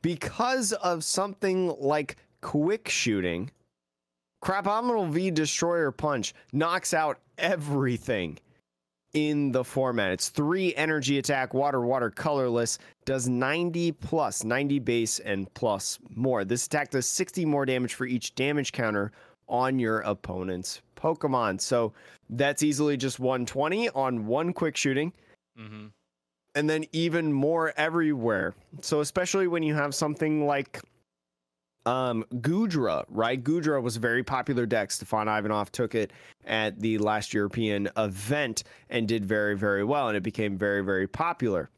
Because of something like quick shooting, Crabominable V Destroyer Punch knocks out everything in the format. It's three energy attack, water, water, colorless, does 90 plus, 90 base and plus more. This attack does 60 more damage for each damage counter on your opponent's Pokemon. So that's easily just 120 on one quick shooting Mm-hmm. and then even more everywhere. So especially when you have something like um Gudra, right? Gudra was a very popular deck. Stefan Ivanov took it at the last European event and did very, very well, and it became very, very popular.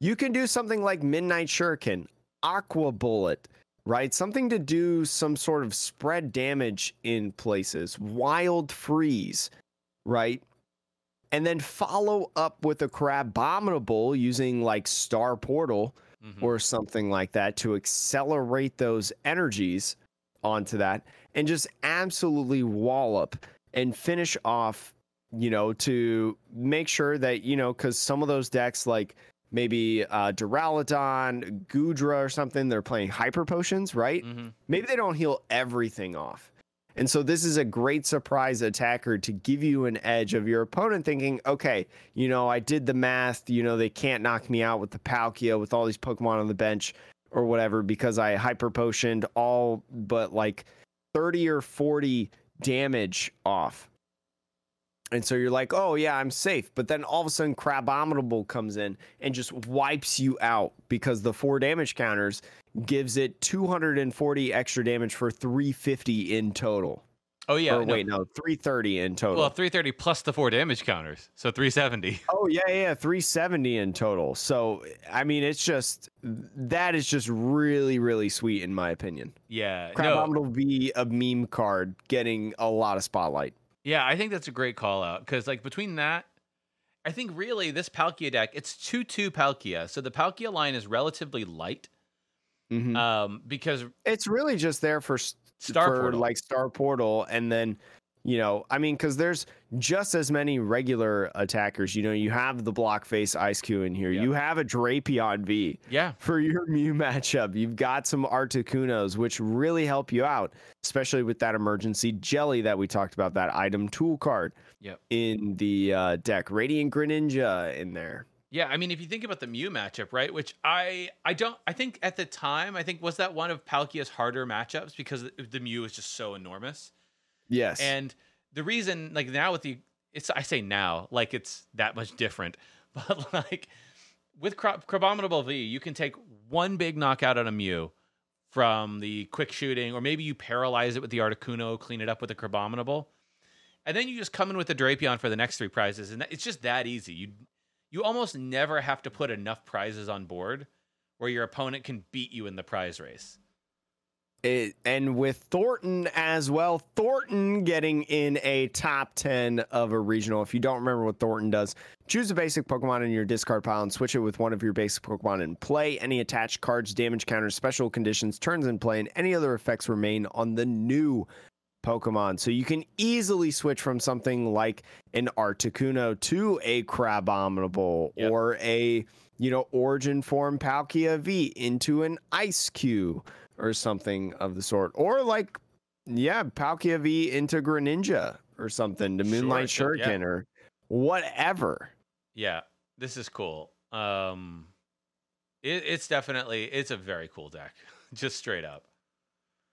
You can do something like Midnight Shuriken, Aqua Bullet, right? Something to do some sort of spread damage in places, Wild Freeze, right? and then follow up with a crabominable using like star portal Mhm. or something like that to accelerate those energies onto that and just absolutely wallop and finish off you know to make sure that you know because some of those decks like maybe uh, Duraludon, Gudra, or something. They're playing hyper potions, right? hmm Maybe they don't heal everything off. And so this is a great surprise attacker to give you an edge of your opponent thinking, okay, you know, I did the math, you know, they can't knock me out with the Palkia with all these Pokemon on the bench or whatever because I hyper potioned all but like 30 or 40 damage off. And so you're like, oh yeah, I'm safe. But then all of a sudden Crabominable comes in and just wipes you out because the four damage counters gives it 240 extra damage for 350 in total. Oh yeah. or no. wait, no, 330 in total. Well, 330 plus the four damage counters, so 370. *laughs* oh yeah, yeah, 370 in total. So I mean, it's just that is just really, really sweet in my opinion. Yeah. No. be a meme card getting a lot of spotlight. Yeah, I think that's a great call out because like between that, I think really this Palkia deck it's two two Palkia, so the Palkia line is relatively light. Mhm. Um, because it's really just there for Star for Portal. like Star Portal, and then you know, I mean, because there's just as many regular attackers. You know, you have the block face Eiscue in here. Yeah. You have a Drapion V yeah, for your *laughs* Mew matchup. You've got some Articunos, which really help you out, especially with that emergency jelly that we talked about. That item tool card Yep. in the uh, deck. Radiant Greninja in there. Yeah. I mean, if you think about the Mew matchup, right? Which I I don't I think at the time I think was that one of Palkia's harder matchups because the- Mew is just so enormous. Yes. And the reason, like now with the, it's I say now, like it's that much different, *laughs* but like with Cra- Crabominable V, you can take one big knockout on a Mew from the quick shooting, or maybe you paralyze it with the Articuno, clean it up with the Crabominable, and then you just come in with the Drapion for the next three prizes, and that, it's just that easy. You you almost never have to put enough prizes on board where your opponent can beat you in the prize race. It, and with Thornton as well, Thornton getting in a top 10 of a regional. If you don't remember what Thornton does, choose a basic Pokemon in your discard pile and switch it with one of your basic Pokemon in play. Any attached cards, damage counters, special conditions, turns in play, and any other effects remain on the new Pokemon. So you can easily switch from something like an Articuno to a Crabominable Yep. or a, you know, Origin form Palkia V into an Eiscue or something of the sort. Or like, yeah, Palkia V into Greninja or something to Sure, Moonlight it could, yeah. Shuriken or whatever. Yeah, this is cool. Um, it, it's definitely it's a very cool deck, *laughs* just straight up.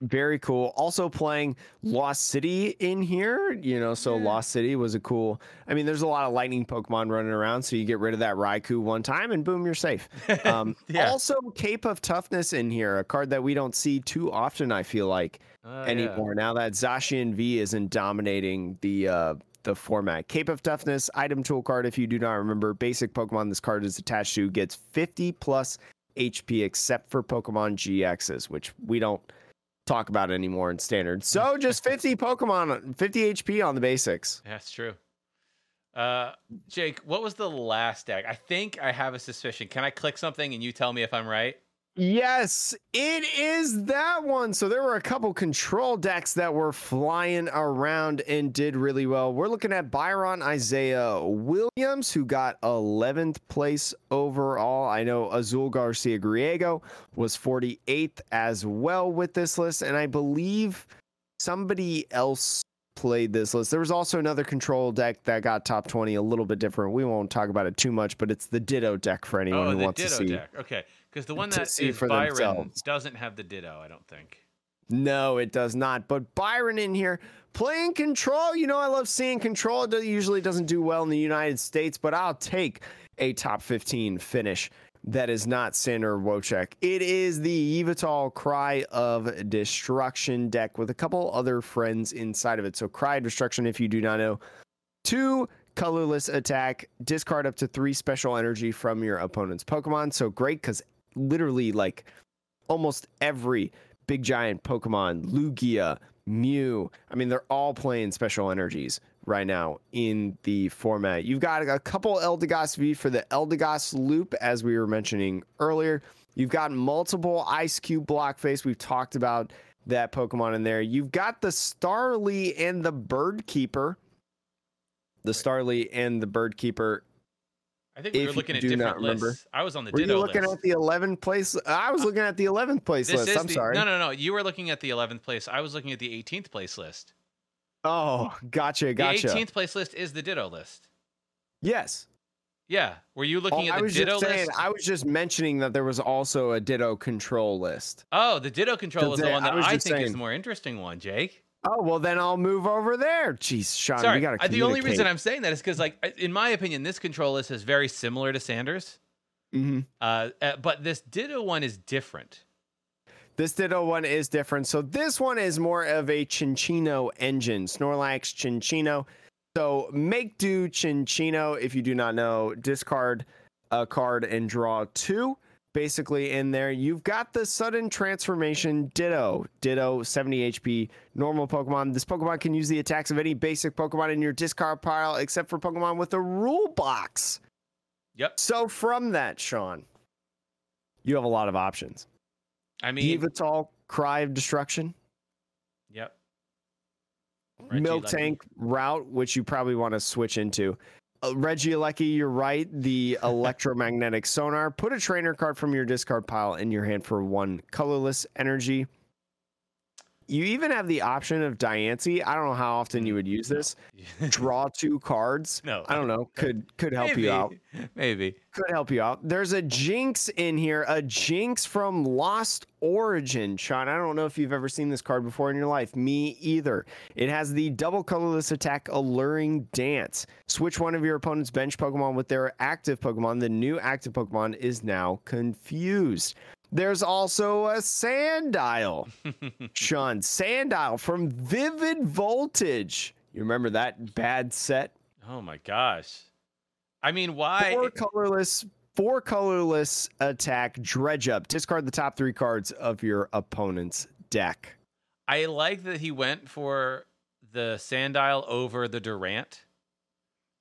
Very cool. Also playing Lost City in here, you know, so Yeah. Lost City was a cool. I mean, there's a lot of lightning Pokemon running around, so you get rid of that Raikou one time and boom, you're safe. *laughs* Um, Yeah. Also, Cape of Toughness in here, a card that we don't see too often, I feel like, Uh, anymore. Now that Zacian V isn't dominating the uh, the format. Cape of Toughness, item tool card, if you do not remember, basic Pokemon this card is attached to gets 50 plus HP except for Pokemon GXs, which we don't talk about anymore in standard. So *laughs* just 50 Pokemon, 50 HP on the basics. Yeah, that's true. Uh, Jake, what was the last deck? I think I have a suspicion. Can I click something and you tell me if I'm right? Yes, it is that one. So there were a couple control decks that were flying around and did really well. We're looking at Byron Isaiah Williams, who got 11th place overall. I know Azul Garcia Griego was 48th as well with this list. And I believe somebody else played this list. There was also another control deck that got top 20, a little bit different. We won't talk about it too much, but it's the Ditto deck for anyone oh, who wants Ditto to see. deck. Okay, because the one that see is for Byron themselves. doesn't have the Ditto. I don't think. No, it does not. But Byron in here playing control. You know, I love seeing control. It usually doesn't do well in the United States, but I'll take a top 15 finish that is not Sander Wojcik. It is the Yveltal Cry of Destruction deck with a couple other friends inside of it. So, Cry of Destruction, if you do not know, two colorless attack, discard up to three special energy from your opponent's Pokemon. So, great because literally, like, almost every big giant Pokemon, Lugia, Mew. I mean, they're all playing special energies right now in the format. You've got a couple Eldegoss V for the Eldegoss loop, as we were mentioning earlier. You've got multiple Eiscue block face. We've talked about that Pokemon in there. You've got the Starly and the Bird Keeper. The Starly and the Bird Keeper I think we If were looking at different lists. I was on the ditto list. Were you looking list. at the 11th place? I was uh, looking at the 11th place this list. is I'm the, sorry. No, no, no. You were looking at the 11th place. I was looking at the 18th place list. Oh, gotcha, gotcha. The 18th place list is the Ditto list. Yes. Yeah. Were you Oh, looking at I the was Ditto just saying. list? I was just mentioning that there was also a Ditto control list. Oh, the Ditto control was the one I that I, just think is the more interesting one, Jake. Oh well, then I'll move over there. Jeez, Sean, Sorry, we gotta. The only reason. I'm saying that is because, like, in my opinion, this control list is very similar to Sanders, Mhm. uh, uh, but this Ditto one is different. This Ditto one is different. So this one is more of a Cinccino engine, Snorlax Cinccino. So make do Cinccino. If you do not know, discard a card and draw two. Basically, in there, you've got the sudden transformation Ditto. Ditto, 70 HP, normal Pokemon. This Pokemon can use the attacks of any basic Pokemon in your discard pile, except for Pokemon with a rule box. Yep. So from that, Sean, you have a lot of options. I mean, Yveltal, Cry of Destruction, yep. Reggie Miltank, Route, which you probably want to switch into. Uh, Alecki, you're right. The *laughs* electromagnetic sonar. Put a trainer card from your discard pile in your hand for one colorless energy. You even have the option of Diancie. I don't know how often you mm. would use this. *laughs* Draw two cards. no, I don't know. Could could help Maybe. you out. Maybe. could help you out. There's a Jynx in here, a Jynx from Lost Origin. Sean, I don't know if you've ever seen this card before in your life. Me either. It has the double colorless attack Alluring Dance. Switch one of your opponent's bench Pokemon with their active Pokemon. The new active Pokemon is now confused. There's also a Sandile. *laughs* Sean, Sandile from Vivid Voltage. You remember that bad set? oh my gosh. I mean, why? four colorless four colorless attack dredge up discard the top three cards of your opponent's deck I like that he went for the Sandile over the Durant.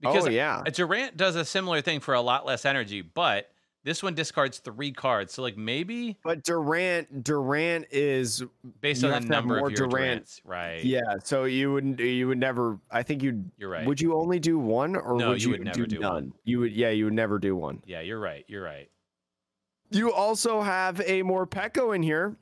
Oh, because oh yeah a Durant does a similar thing for a lot less energy, but this one discards three cards. So like maybe but durant durant is based on the number of your Durant. Durants, right? yeah so you wouldn't you would never i think you'd You're right. would you only do one or No, would you you, would never do none one. you would yeah you would never do one yeah, you're right. You're right. you also have a Morpeko in here.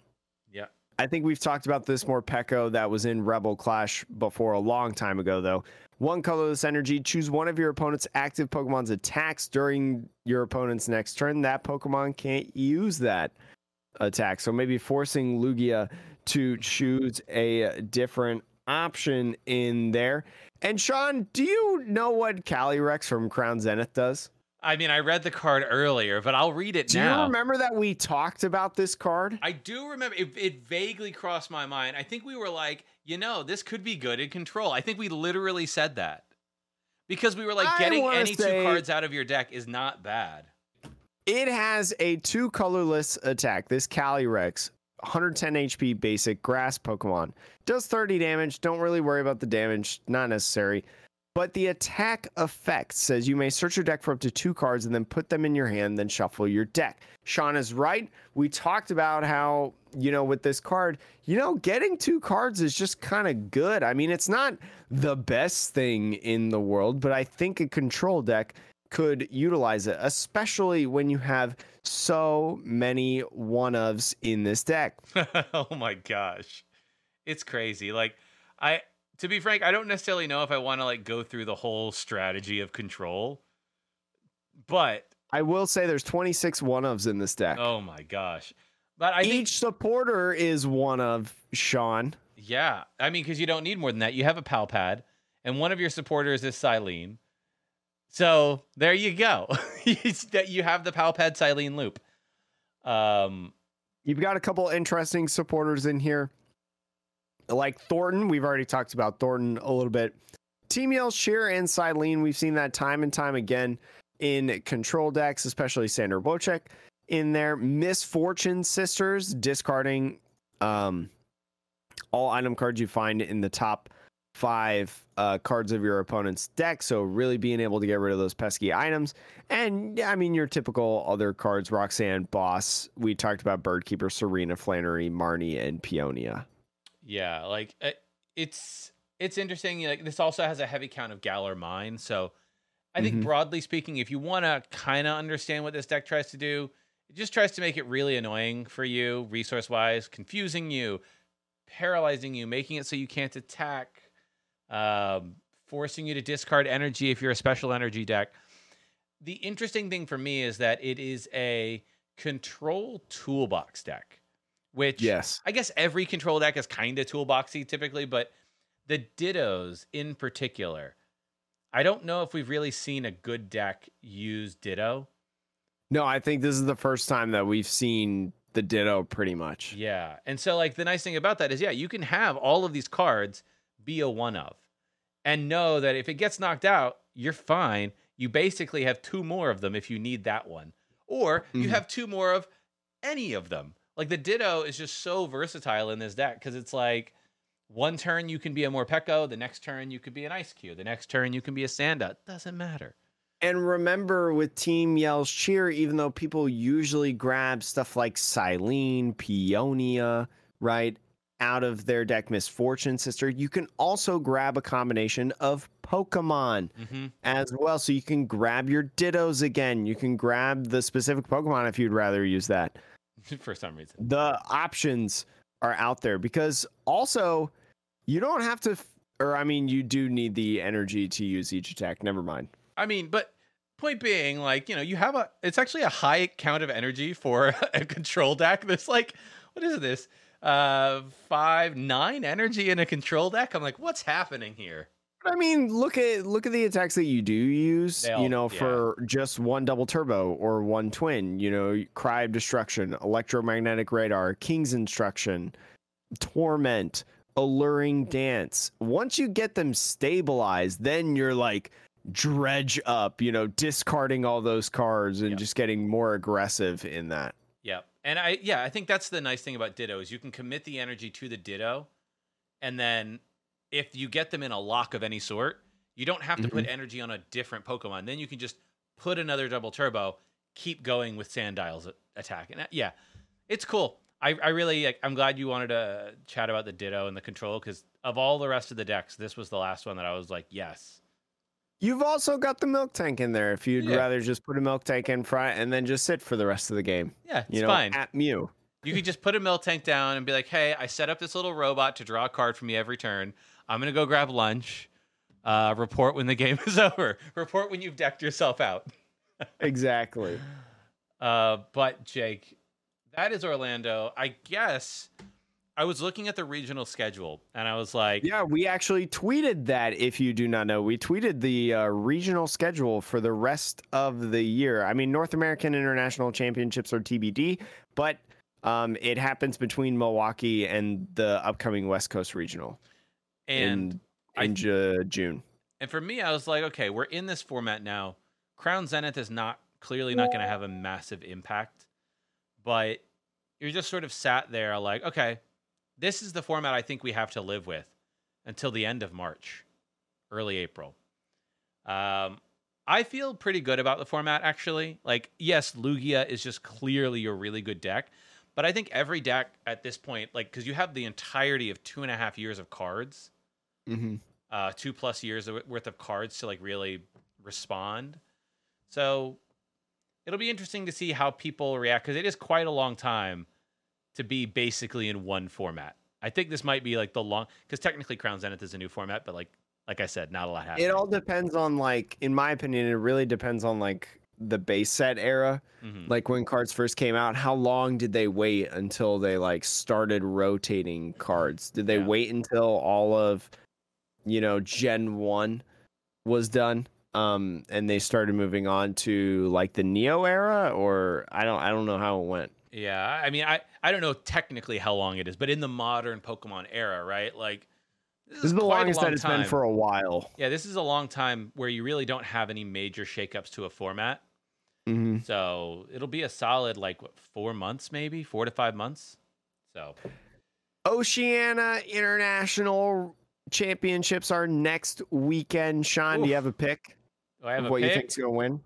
I think we've talked about this Morpeko that was in Rebel Clash before a long time ago, though. One colorless energy. Choose one of your opponent's active Pokemon's attacks during your opponent's next turn. That Pokemon can't use that attack. So maybe forcing Lugia to choose a different option in there. And Sean, do you know what Calyrex from Crown Zenith does? I mean, I read the card earlier, but I'll read it Do now. Do you remember that we talked about this card? I do remember it, it vaguely crossed my mind. I think we were like, you know, this could be good in control. I think we literally said that. Because we were like, I getting any say- two cards out of your deck is not bad. It has a two colorless attack. This Calyrex, 110 HP basic grass Pokemon. Does 30 damage. Don't really worry about the damage. Not necessary. But the attack effect says you may search your deck for up to two cards and then put them in your hand, then shuffle your deck. Sean is right. We talked about how, you know, with this card, you know, getting two cards is just kind of good. I mean, it's not the best thing in the world, but I think a control deck could utilize it, especially when you have so many one ofs in this deck. *laughs* oh my gosh. It's crazy. Like I to be frank, I don't necessarily know if I want to like go through the whole strategy of control. But I will say there's 26 one ofs in this deck. oh my gosh. But I think Each supporter is one of Sean. yeah, I mean cuz you don't need more than that. You have a pal pad and one of your supporters is Cyllene. So, there you go. *laughs* That you have the pal pad Cyllene loop. Um You've got a couple interesting supporters in here. Like Thorton, we've already talked about Thorton a little bit. Team Yell, and Cyllene, we've seen that time and time again in control decks, especially Sander Wojcik in there. Misfortune Sisters, discarding um, all item cards you find in the top five uh, cards of your opponent's deck. So really being able to get rid of those pesky items. And I mean your typical other cards: Roxanne, Boss. We talked about Birdkeeper, Serena, Flannery, Marnie, and Peonia. Yeah, like uh, it's it's interesting. Like this also has a heavy count of Galar Mine, so I think Mhm. broadly speaking, if you want to kind of understand what this deck tries to do, it just tries to make it really annoying for you, resource wise, confusing you, paralyzing you, making it so you can't attack, um, forcing you to discard energy if you're a special energy deck. The interesting thing for me is that it is a control toolbox deck, which Yes. I guess every control deck is kind of toolboxy typically, but the Dittos in particular, I don't know if we've really seen a good deck use Ditto. No, I think this is the first time that we've seen the Ditto pretty much. Yeah. And so, like, the nice thing about that is, yeah, you can have all of these cards be a one of and know that if it gets knocked out, you're fine. You basically have two more of them if you need that one, or you Mhm. have two more of any of them. Like, the Ditto is just so versatile in this deck because it's like one turn you can be a Morpeko, the next turn you could be an Eiscue, the next turn you can be a Sanda. Doesn't matter. And remember with Team Yell's Cheer, even though people usually grab stuff like Cyllene, Peonia, right, out of their deck Misfortune Sister, you can also grab a combination of Pokemon hmm as well. So you can grab your Dittos again. You can grab the specific Pokemon if you'd rather use that. *laughs* For some reason. The options are out there because also you don't have to, or I mean, you do need the energy to use each attack. Never mind. I mean, but point being, like, you know, you have a it's actually a high count of energy for *laughs* a control deck. There's like, what is this? Uh five, nine energy in a control deck. I'm like, what's happening here? I mean, look at look at the attacks that you do use. All- you know, yeah. for just one double turbo or one twin. You know, Cry of Destruction, Electromagnetic Radar, King's Instruction, Torment, Alluring Dance. Once you get them stabilized, then you're like dredge up. You know, discarding all those cards and Yep. just getting more aggressive in that. Yep. And I yeah, I think that's the nice thing about Ditto is you can commit the energy to the Ditto, and then if you get them in a lock of any sort, you don't have to put mm-hmm. energy on a different Pokemon. Then you can just put another double turbo, keep going with Sandile's attack. And yeah, it's cool. I, I really like, I'm glad you wanted to chat about the Ditto and the control because of all the rest of the decks, this was the last one that I was like, yes. You've also got the Miltank in there if you'd Yeah. rather just put a Miltank in front and then just sit for the rest of the game. Yeah, it's You know, fine. at Mew. You could just put a Miltank down and be like, "Hey, I set up this little robot to draw a card for me every turn. I'm gonna go grab lunch. Uh, report when the *laughs* game is over. Report when you've decked yourself out." *laughs* Exactly. Uh, but Jake, that is Orlando. I guess I was looking at the regional schedule and I was like, Yeah, we actually tweeted that. If you do not know, we tweeted the uh, regional schedule for the rest of the year. I mean, North American International Championships are TBD, but um, it happens between Milwaukee and the upcoming West Coast Regional and in, I- in Ju- June. And for me, I was like, okay, we're in this format now. Crown Zenith is not clearly not going to have a massive impact, but you're just sort of sat there like, okay, this is the format I think we have to live with until the end of March, early April. Um, I feel pretty good about the format actually. Like, yes, Lugia is just clearly a really good deck, but I think every deck at this point, like, because you have the entirety of two and a half years of cards Mm-hmm. uh, two plus years worth of cards to like really respond. So it'll be interesting to see how people react because it is quite a long time to be basically in one format. I think this might be like the long because technically Crown Zenith is a new format, but like like I said, not a lot happening. It all depends on like, in my opinion, it really depends on like the base set era. Mhm. Like when cards first came out, how long did they wait until they like started rotating cards? Did they Yeah. wait until all of you know Gen 1 was done? Um and they started moving on to like the Neo era or I don't I don't know how it went. Yeah, I mean, I I don't know technically how long it is, but in the modern Pokemon era, right? Like this, This is the longest long that it's been for a while. Yeah, this is a long time where you really don't have any major shakeups to a format. hmm So it'll be a solid like what four months, maybe four to five months. So Oceania International Championships are next weekend. Sean, do you have a pick do I have what you think's gonna win?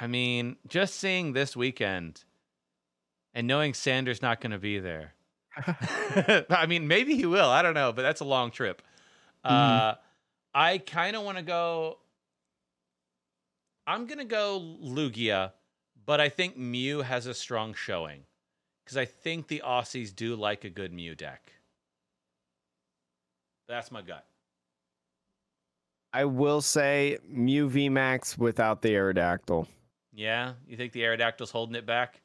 I mean, just seeing this weekend and knowing Sanders not going to be there. *laughs* *laughs* I mean, maybe he will. I don't know, but that's a long trip. Mm-hmm. Uh, I kind of want to go. I'm gonna go Lugia, but I think Mew has a strong showing because I think the Aussies do like a good Mew deck. That's my gut. I will say Mew Max without the Aerodactyl. Yeah, you think the Aerodactyl's holding it back?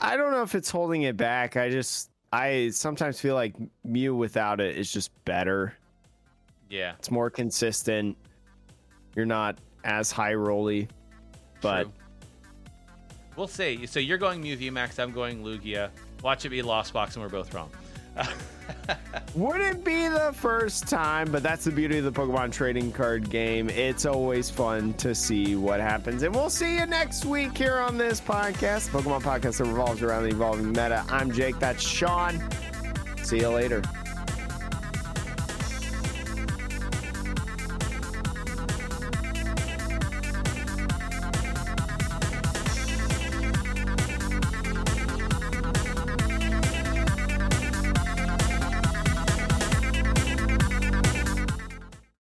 I don't know if it's holding it back. I just I sometimes feel like Mew without it is just better. Yeah, It's more consistent. You're not as high rolly, but true. we'll see. So you're going Mew Max. I'm going Lugia. Watch it be Lost Box, and we're both wrong. *laughs* wouldn't be the first time. But that's the beauty of the Pokemon trading card game. It's always fun to see what happens, and we'll see you next week here on this podcast, Pokemon podcast that revolves around the evolving meta. I'm Jake. That's Sean. See you later.